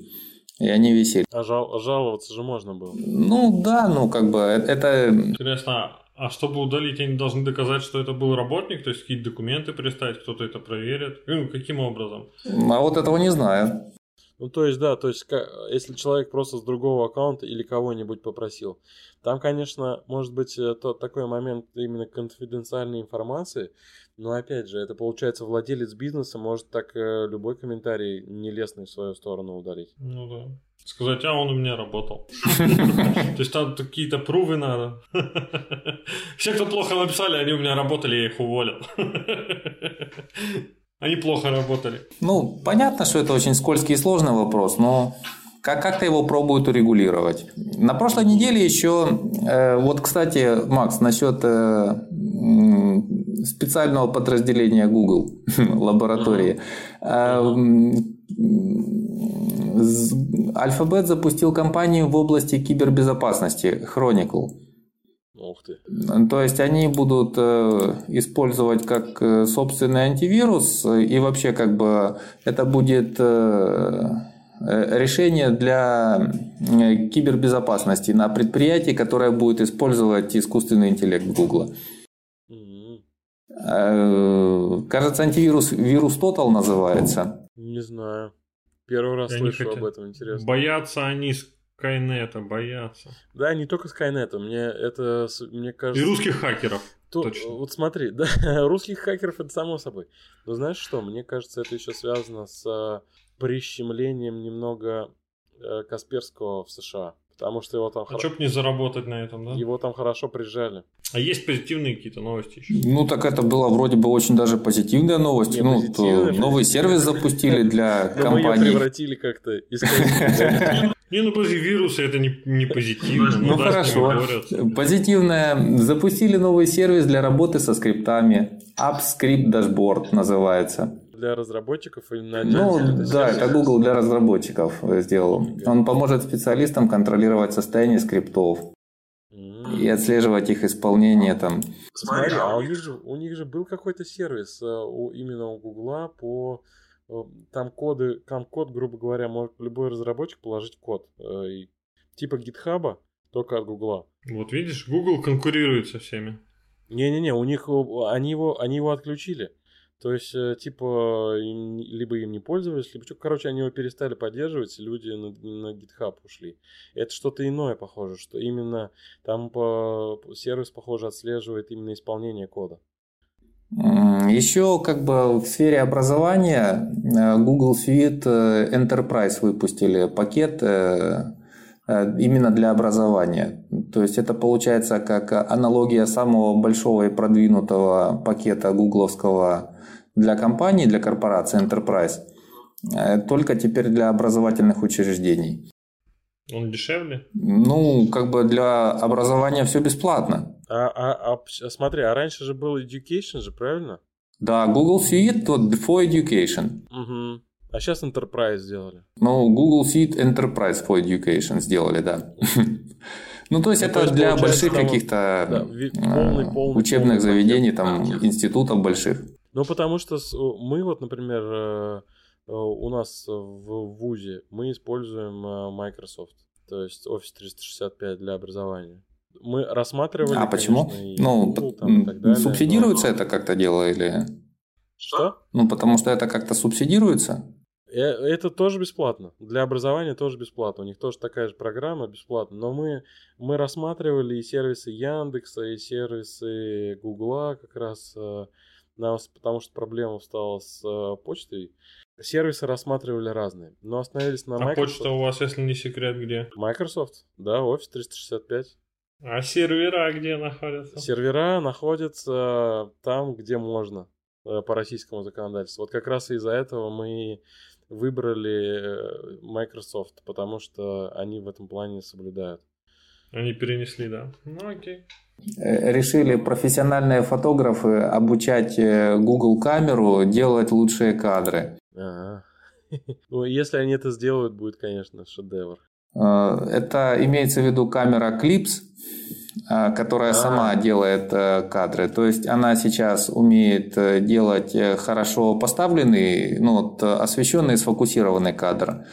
И они висели. А жал- жаловаться же можно было. Ну да, ну как бы э- это... Интересно, а чтобы удалить, они должны доказать, что это был работник, то есть какие-то документы представить, кто-то это проверит? Ну, каким образом? А вот этого не знаю. Ну, то есть, да, то есть, если человек просто с другого аккаунта или кого-нибудь попросил, там, конечно, может быть э, тот такой момент именно конфиденциальной информации, но, опять же, это, получается, владелец бизнеса может так э, любой комментарий нелестный в свою сторону удалить. Ну, да. Сказать, а он у меня работал. [LAUGHS] То есть там какие-то прувы надо. [LAUGHS] Все, кто плохо написали, они у меня работали, я их уволил. [LAUGHS] Они плохо работали. Ну, понятно, что это очень скользкий и сложный вопрос, но как- как-то его пробуют урегулировать. На прошлой неделе еще, э, вот, кстати, Макс, насчет э, специального подразделения Google [LAUGHS] лаборатории. Uh-huh. Alphabet запустил компанию в области кибербезопасности Chronicle. Ух ты. То есть они будут э, использовать как э, собственный антивирус, и вообще как бы это будет э, решение для кибербезопасности на предприятии, которое будет использовать искусственный интеллект Google. Mm-hmm. Кажется, антивирус вирус Total называется. Не знаю. Первый раз Я слышу об этом, интересно. Боятся они Скайнета боятся. Да, не только Скайнета. Мне это, мне кажется... И русских хакеров. То, Точно. Вот смотри, [LAUGHS] да, русских хакеров это само собой. Но знаешь что, мне кажется, это еще связано с э, прищемлением немного э, Касперского в США. Потому что его там... А что бы не заработать на этом, да? Его там хорошо прижали. А есть позитивные какие-то новости еще? Ну, так это была вроде бы очень даже позитивная новость. Не, ну, позитивная, новый сервис запустили [LAUGHS] для компании. Мы ее превратили как-то из [LAUGHS] Не, ну подожди, вирусы это не, не позитивно. Ну, ну хорошо. Позитивное. Запустили новый сервис для работы со скриптами. AppScript Dashboard называется для разработчиков или на Ну, это да, это Google для разработчиков сделал. Он поможет специалистам контролировать состояние скриптов mm-hmm. и отслеживать их исполнение там. Смотри, а у них же, у них же был какой-то сервис э, у, именно у Гугла по э, там коды, там код, грубо говоря, может любой разработчик положить код. Э, типа гитхаба, только от Гугла. Вот видишь, Google конкурирует со всеми. Не-не-не, у них они его, они его отключили. То есть, э, типа, им, либо им не пользовались, либо что. Короче, они его перестали поддерживать, и люди на, на GitHub ушли. Это что-то иное, похоже, что именно там по, сервис, похоже, отслеживает именно исполнение кода. Еще как бы в сфере образования э, Google Suite э, Enterprise выпустили пакет именно для образования. То есть это получается как аналогия самого большого и продвинутого пакета гугловского для компании, для корпорации Enterprise, э, только теперь для образовательных учреждений. Он дешевле? Ну, как бы для образования все бесплатно. А, а, а смотри, а раньше же был Education же, правильно? Да, Google Suite то for Education. Угу. А сейчас Enterprise сделали. Ну, Google Suite Enterprise for Education сделали, да. [LAUGHS] Ну, то есть ну, это для больших каких-то учебных заведений, там, институтов больших. Ну, потому что мы вот, например, э, э, у нас в ВУЗе мы используем э, Microsoft, то есть Office 365 для образования. Мы рассматривали. А почему? ну, Google, там, далее, субсидируется но... это как-то дело или? Что? Ну, потому что это как-то субсидируется. Это тоже бесплатно. Для образования тоже бесплатно. У них тоже такая же программа бесплатно. Но мы, мы рассматривали и сервисы Яндекса, и сервисы Гугла как раз нас, потому что проблема стала с э, почтой. Сервисы рассматривали разные, но остановились на а Microsoft. А почта у вас, если не секрет, где? Microsoft, да, Office 365. А сервера где находятся? Сервера находятся там, где можно э, по российскому законодательству. Вот как раз из-за этого мы выбрали э, Microsoft, потому что они в этом плане соблюдают. Они перенесли, да. Ну окей. Э, решили профессиональные фотографы обучать э, Google камеру делать лучшие кадры. Ага. [LAUGHS] Ну, если они это сделают, будет, конечно, шедевр. Это имеется в виду камера Clips, которая а сама делает кадры. То есть она сейчас умеет делать хорошо поставленный, ну, освещенный, сфокусированный кадр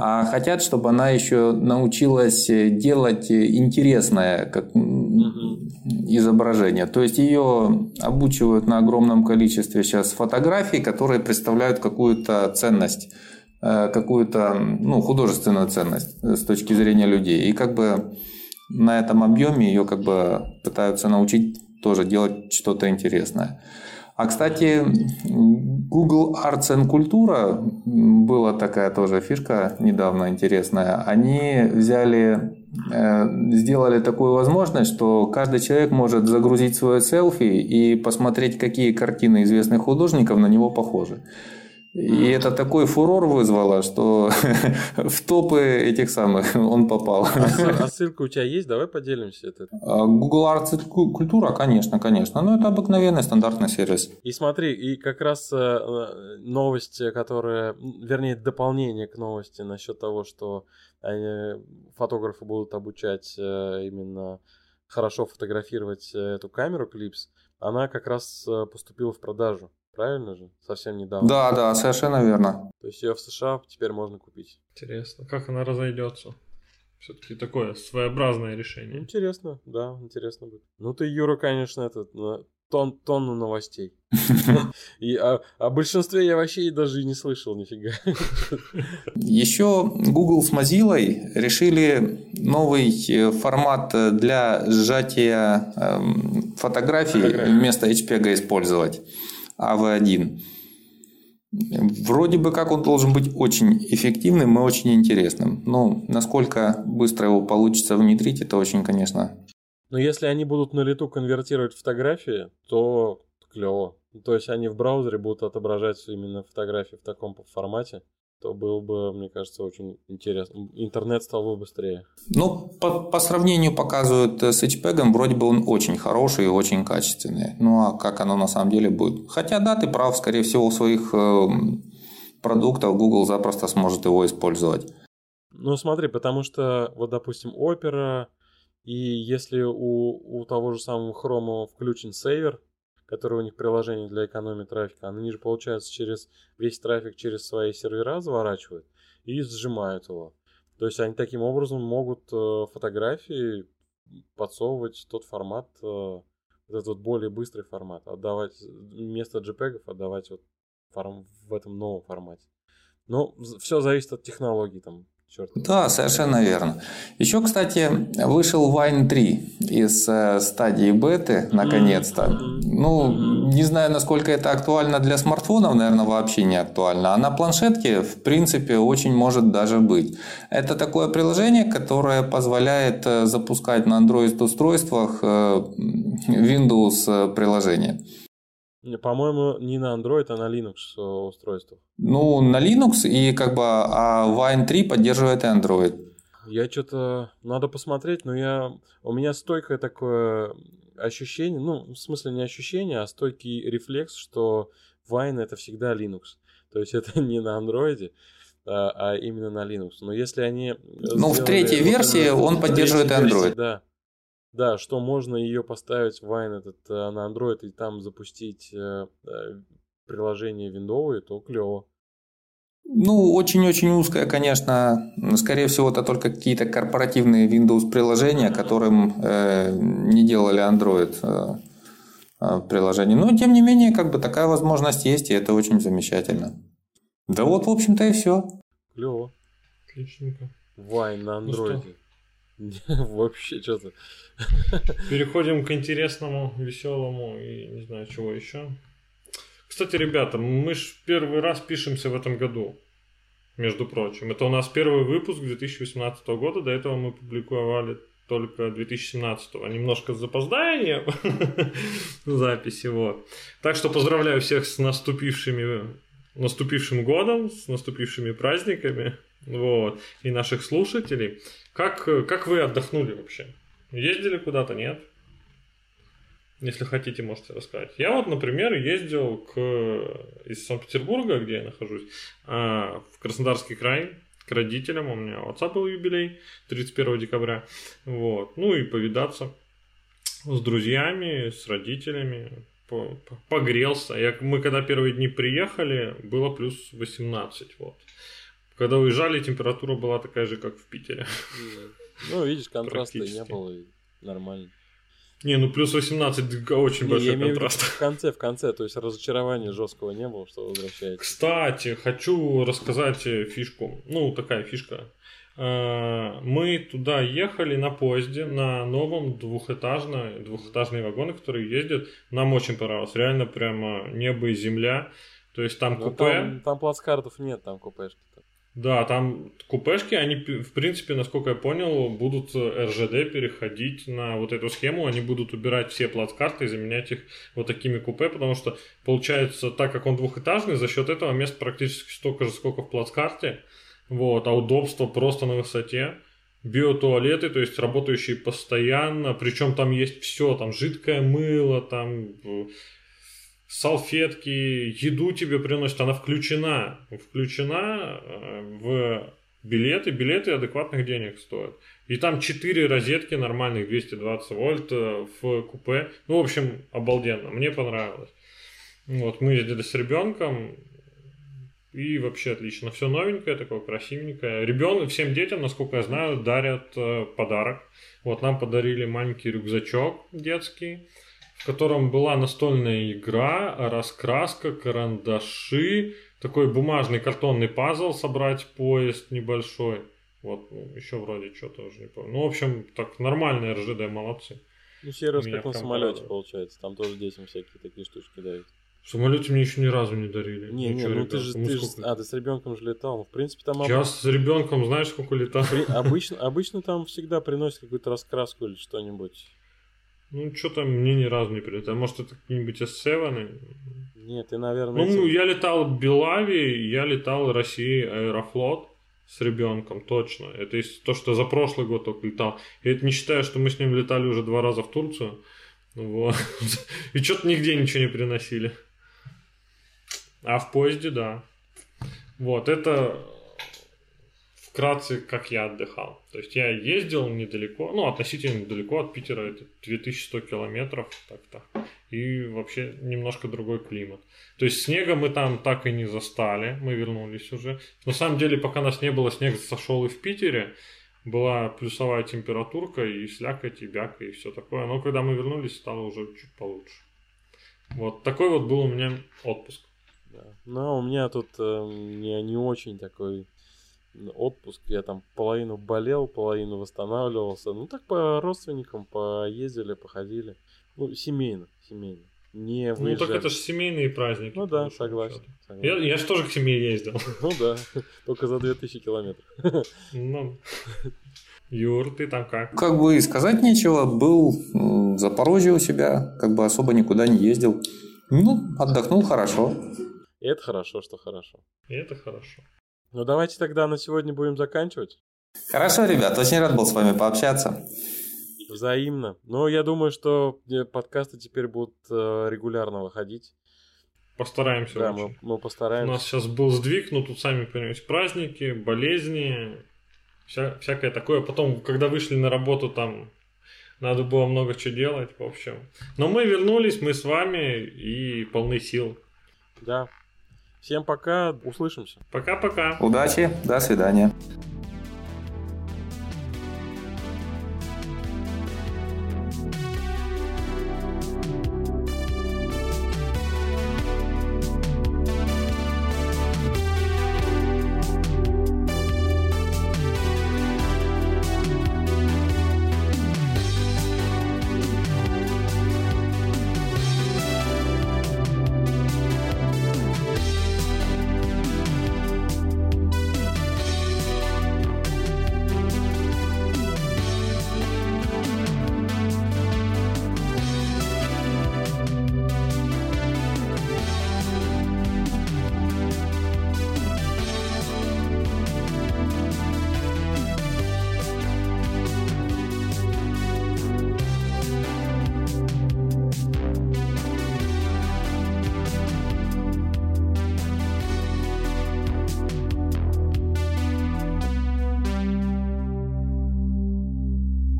а хотят, чтобы она еще научилась э, делать э, интересное как, изображение. То есть ее обучивают на огромном количестве сейчас фотографий, которые представляют какую-то ценность э, какую-то ну, художественную ценность с точки зрения людей. И как бы на этом объеме ее как бы пытаются научить тоже делать что-то интересное. А, кстати, Google Arts and Cultura была такая тоже фишка недавно интересная. Они взяли, э, сделали такую возможность, что каждый человек может загрузить свое селфи и посмотреть, какие картины известных художников на него похожи. И это такой фурор вызвало, что [LAUGHS] в топы этих самых он попал. А, а ссылка у тебя есть? Давай поделимся. Это. А, Google Arts Культура, конечно, конечно. Но это обыкновенный стандартный сервис. И смотри, и как раз э, новости, которые, вернее, дополнение к новости насчет того, что фотографы будут обучать э, именно хорошо фотографировать э, эту камеру Clips, она как раз поступила в продажу. Правильно же? Совсем недавно. Да, да, совершенно верно. То есть ее в США теперь можно купить. Интересно, как она разойдется? Все-таки такое своеобразное решение. Интересно, да, интересно будет. Ну ты, Юра, конечно, этот тон, тонну новостей. [LAUGHS] И о, о большинстве я вообще даже и не слышал нифига. Еще Google с Mozilla решили новый э, формат для сжатия эм, фотографий вместо HPG использовать. АВ1. Вроде бы как он должен быть очень эффективным и очень интересным. Но насколько быстро его получится внедрить, это очень, конечно... Но если они будут на лету конвертировать фотографии, то клево. То есть они в браузере будут отображать именно фотографии в таком формате то было бы, мне кажется, очень интересно. Интернет стал бы быстрее. Ну, по, по сравнению показывают с HPEG, вроде бы он очень хороший и очень качественный. Ну, а как оно на самом деле будет? Хотя, да, ты прав, скорее всего, у своих э, продуктов Google запросто сможет его использовать. Ну, смотри, потому что, вот, допустим, Opera, и если у, у того же самого Chrome включен сейвер, которые у них приложение для экономии трафика, они же, получается, через весь трафик через свои сервера заворачивают и сжимают его. То есть они таким образом могут э, фотографии подсовывать тот формат, э, этот вот более быстрый формат, отдавать вместо JPEG отдавать вот в этом новом формате. Но все зависит от технологий, там Черт. Да, совершенно верно. Еще, кстати, вышел Wine 3 из э, стадии беты, наконец-то. Ну, не знаю, насколько это актуально для смартфонов, наверное, вообще не актуально. А на планшетке, в принципе, очень может даже быть. Это такое приложение, которое позволяет э, запускать на Android-устройствах э, Windows приложение. По-моему, не на Android, а на Linux э, устройствах. Ну, на Linux и как бы а Wine 3 поддерживает Android. Я что-то... Надо посмотреть, но я... У меня стойкое такое ощущение, ну, в смысле не ощущение, а стойкий рефлекс, что Wine это всегда Linux. То есть это [LAUGHS] не на Android, а, а именно на Linux. Но если они... Ну, в третьей версии он поддерживает Android. Версии, да. Да, что можно ее поставить Wine этот э, на Android и там запустить э, э, приложение виндовые, то клево. Ну, очень-очень узкое, конечно. Скорее всего, это только какие-то корпоративные Windows приложения, которым э, не делали Android э, приложение. Но, тем не менее, как бы такая возможность есть, и это очень замечательно. Да вот, в общем-то, и все. Клево. Отличненько. Вайн на андроиде. [LAUGHS] Вообще что-то. [LAUGHS] Переходим к интересному, веселому и не знаю чего еще. Кстати, ребята, мы же первый раз пишемся в этом году. Между прочим, это у нас первый выпуск 2018 года. До этого мы публиковали только 2017 -го. Немножко с запозданием [LAUGHS] записи. Вот. Так что поздравляю всех с наступившими наступившим годом, с наступившими праздниками. Вот. И наших слушателей. Как, как вы отдохнули вообще? Ездили куда-то, нет? Если хотите, можете рассказать. Я вот, например, ездил к, из Санкт-Петербурга, где я нахожусь, а, в Краснодарский край к родителям. У меня у отца был юбилей 31 декабря. Вот. Ну и повидаться с друзьями, с родителями. Погрелся. Я, мы когда первые дни приехали, было плюс 18. Вот. Когда уезжали, температура была такая же, как в Питере. Ну, видишь, контраста не было, и нормально. Не, ну плюс 18 очень Не, большой я имею в виду контраст. в конце, в конце, то есть разочарования жесткого не было, что возвращаетесь. Кстати, хочу рассказать э, фишку. Ну, такая фишка. Э, Мы туда ехали на поезде, на новом двухэтажном, двухэтажные вагоны, которые ездят. Нам очень понравилось. Реально прямо небо и земля. То есть там Но купе. Ну, там, там плацкартов нет, там купешки. Да, там купешки, они, в принципе, насколько я понял, будут э, РЖД переходить на вот эту схему, они будут убирать все плацкарты и заменять их вот такими купе, потому что, получается, так как он двухэтажный, за счет этого мест практически столько же, сколько в плацкарте, вот, а удобство просто на высоте. Биотуалеты, то есть работающие постоянно, причем там есть все, там жидкое мыло, там э, салфетки, еду тебе приносят, она включена, включена э, в билеты, билеты адекватных денег стоят. И там 4 розетки нормальных 220 вольт э, в купе. Ну, в общем, обалденно, мне понравилось. Вот, мы ездили с ребенком, и вообще отлично. Все новенькое, такое красивенькое. Ребенок, всем детям, насколько я знаю, дарят э, подарок. Вот нам подарили маленький рюкзачок детский, в котором была настольная игра, раскраска, карандаши, такой бумажный картонный пазл собрать поезд небольшой. Вот, ну, еще вроде что-то уже не помню. Ну, в общем, так, нормальные РЖД, молодцы. Ну, сервис как на самолете получается. Там тоже детям всякие такие штучки дают. В самолете мне еще ни разу не дарили. Не, не, Ничего, ну ты ребят, же, ну ты же, сколько- а, ты с ребенком же летал. В принципе, там об- Я с ребенком, знаешь, сколько летал? при- обычно, обычно там всегда приносят какую-то раскраску или что-нибудь. Ну, что-то мне ни разу не прилетало. Может, это какие-нибудь S7? Нет, ты, наверное, Ну, эти- я летал в Белави, я летал России Аэрофлот с ребенком, точно. Это из то, что за прошлый год только летал. И это не считая, что мы с ним летали уже два раза в Турцию. Вот. [LAUGHS] И что-то нигде ничего не приносили. А в поезде, да. Вот, это вкратце, как я отдыхал. То есть я ездил недалеко, ну, относительно недалеко от Питера, это 2100 километров, так-то. И вообще немножко другой климат. То есть снега мы там так и не застали, мы вернулись уже. На самом деле, пока нас не было, снег сошел и в Питере. Была плюсовая температурка и слякоть, и бяка, и все такое. Но когда мы вернулись, стало уже чуть получше. Вот такой вот был у меня отпуск. Да. Но у меня тут э, не, не очень такой отпуск. Я там половину болел, половину восстанавливался. Ну так по родственникам поездили, походили. Ну, семейно, семейно. Не Ну так выезжали. это же семейные праздники. Ну да, согласен. согласен. Я, я же тоже к семье ездил. [LAUGHS] Ну да, только за 2000 километров. Ну. Юр, ты там как? Как бы и сказать нечего, был в Запорожье у себя, как бы особо никуда не ездил. Ну, отдохнул хорошо. Это хорошо, что хорошо. Это хорошо. Ну давайте тогда на сегодня будем заканчивать. Хорошо, ребят, очень рад был с вами пообщаться. Взаимно. Но я думаю, что э, подкасты теперь будут э, регулярно выходить. Постараемся Да, очень. мы, мы У постараемся. нас сейчас был сдвиг, но тут, сами понимаете, праздники, болезни, вся- всякое такое. Потом, когда вышли на работу, там надо было много чего делать, в общем. Но мы вернулись, мы с вами и полны сил. Да. Всем пока, услышимся. Пока-пока. Удачи, до свидания.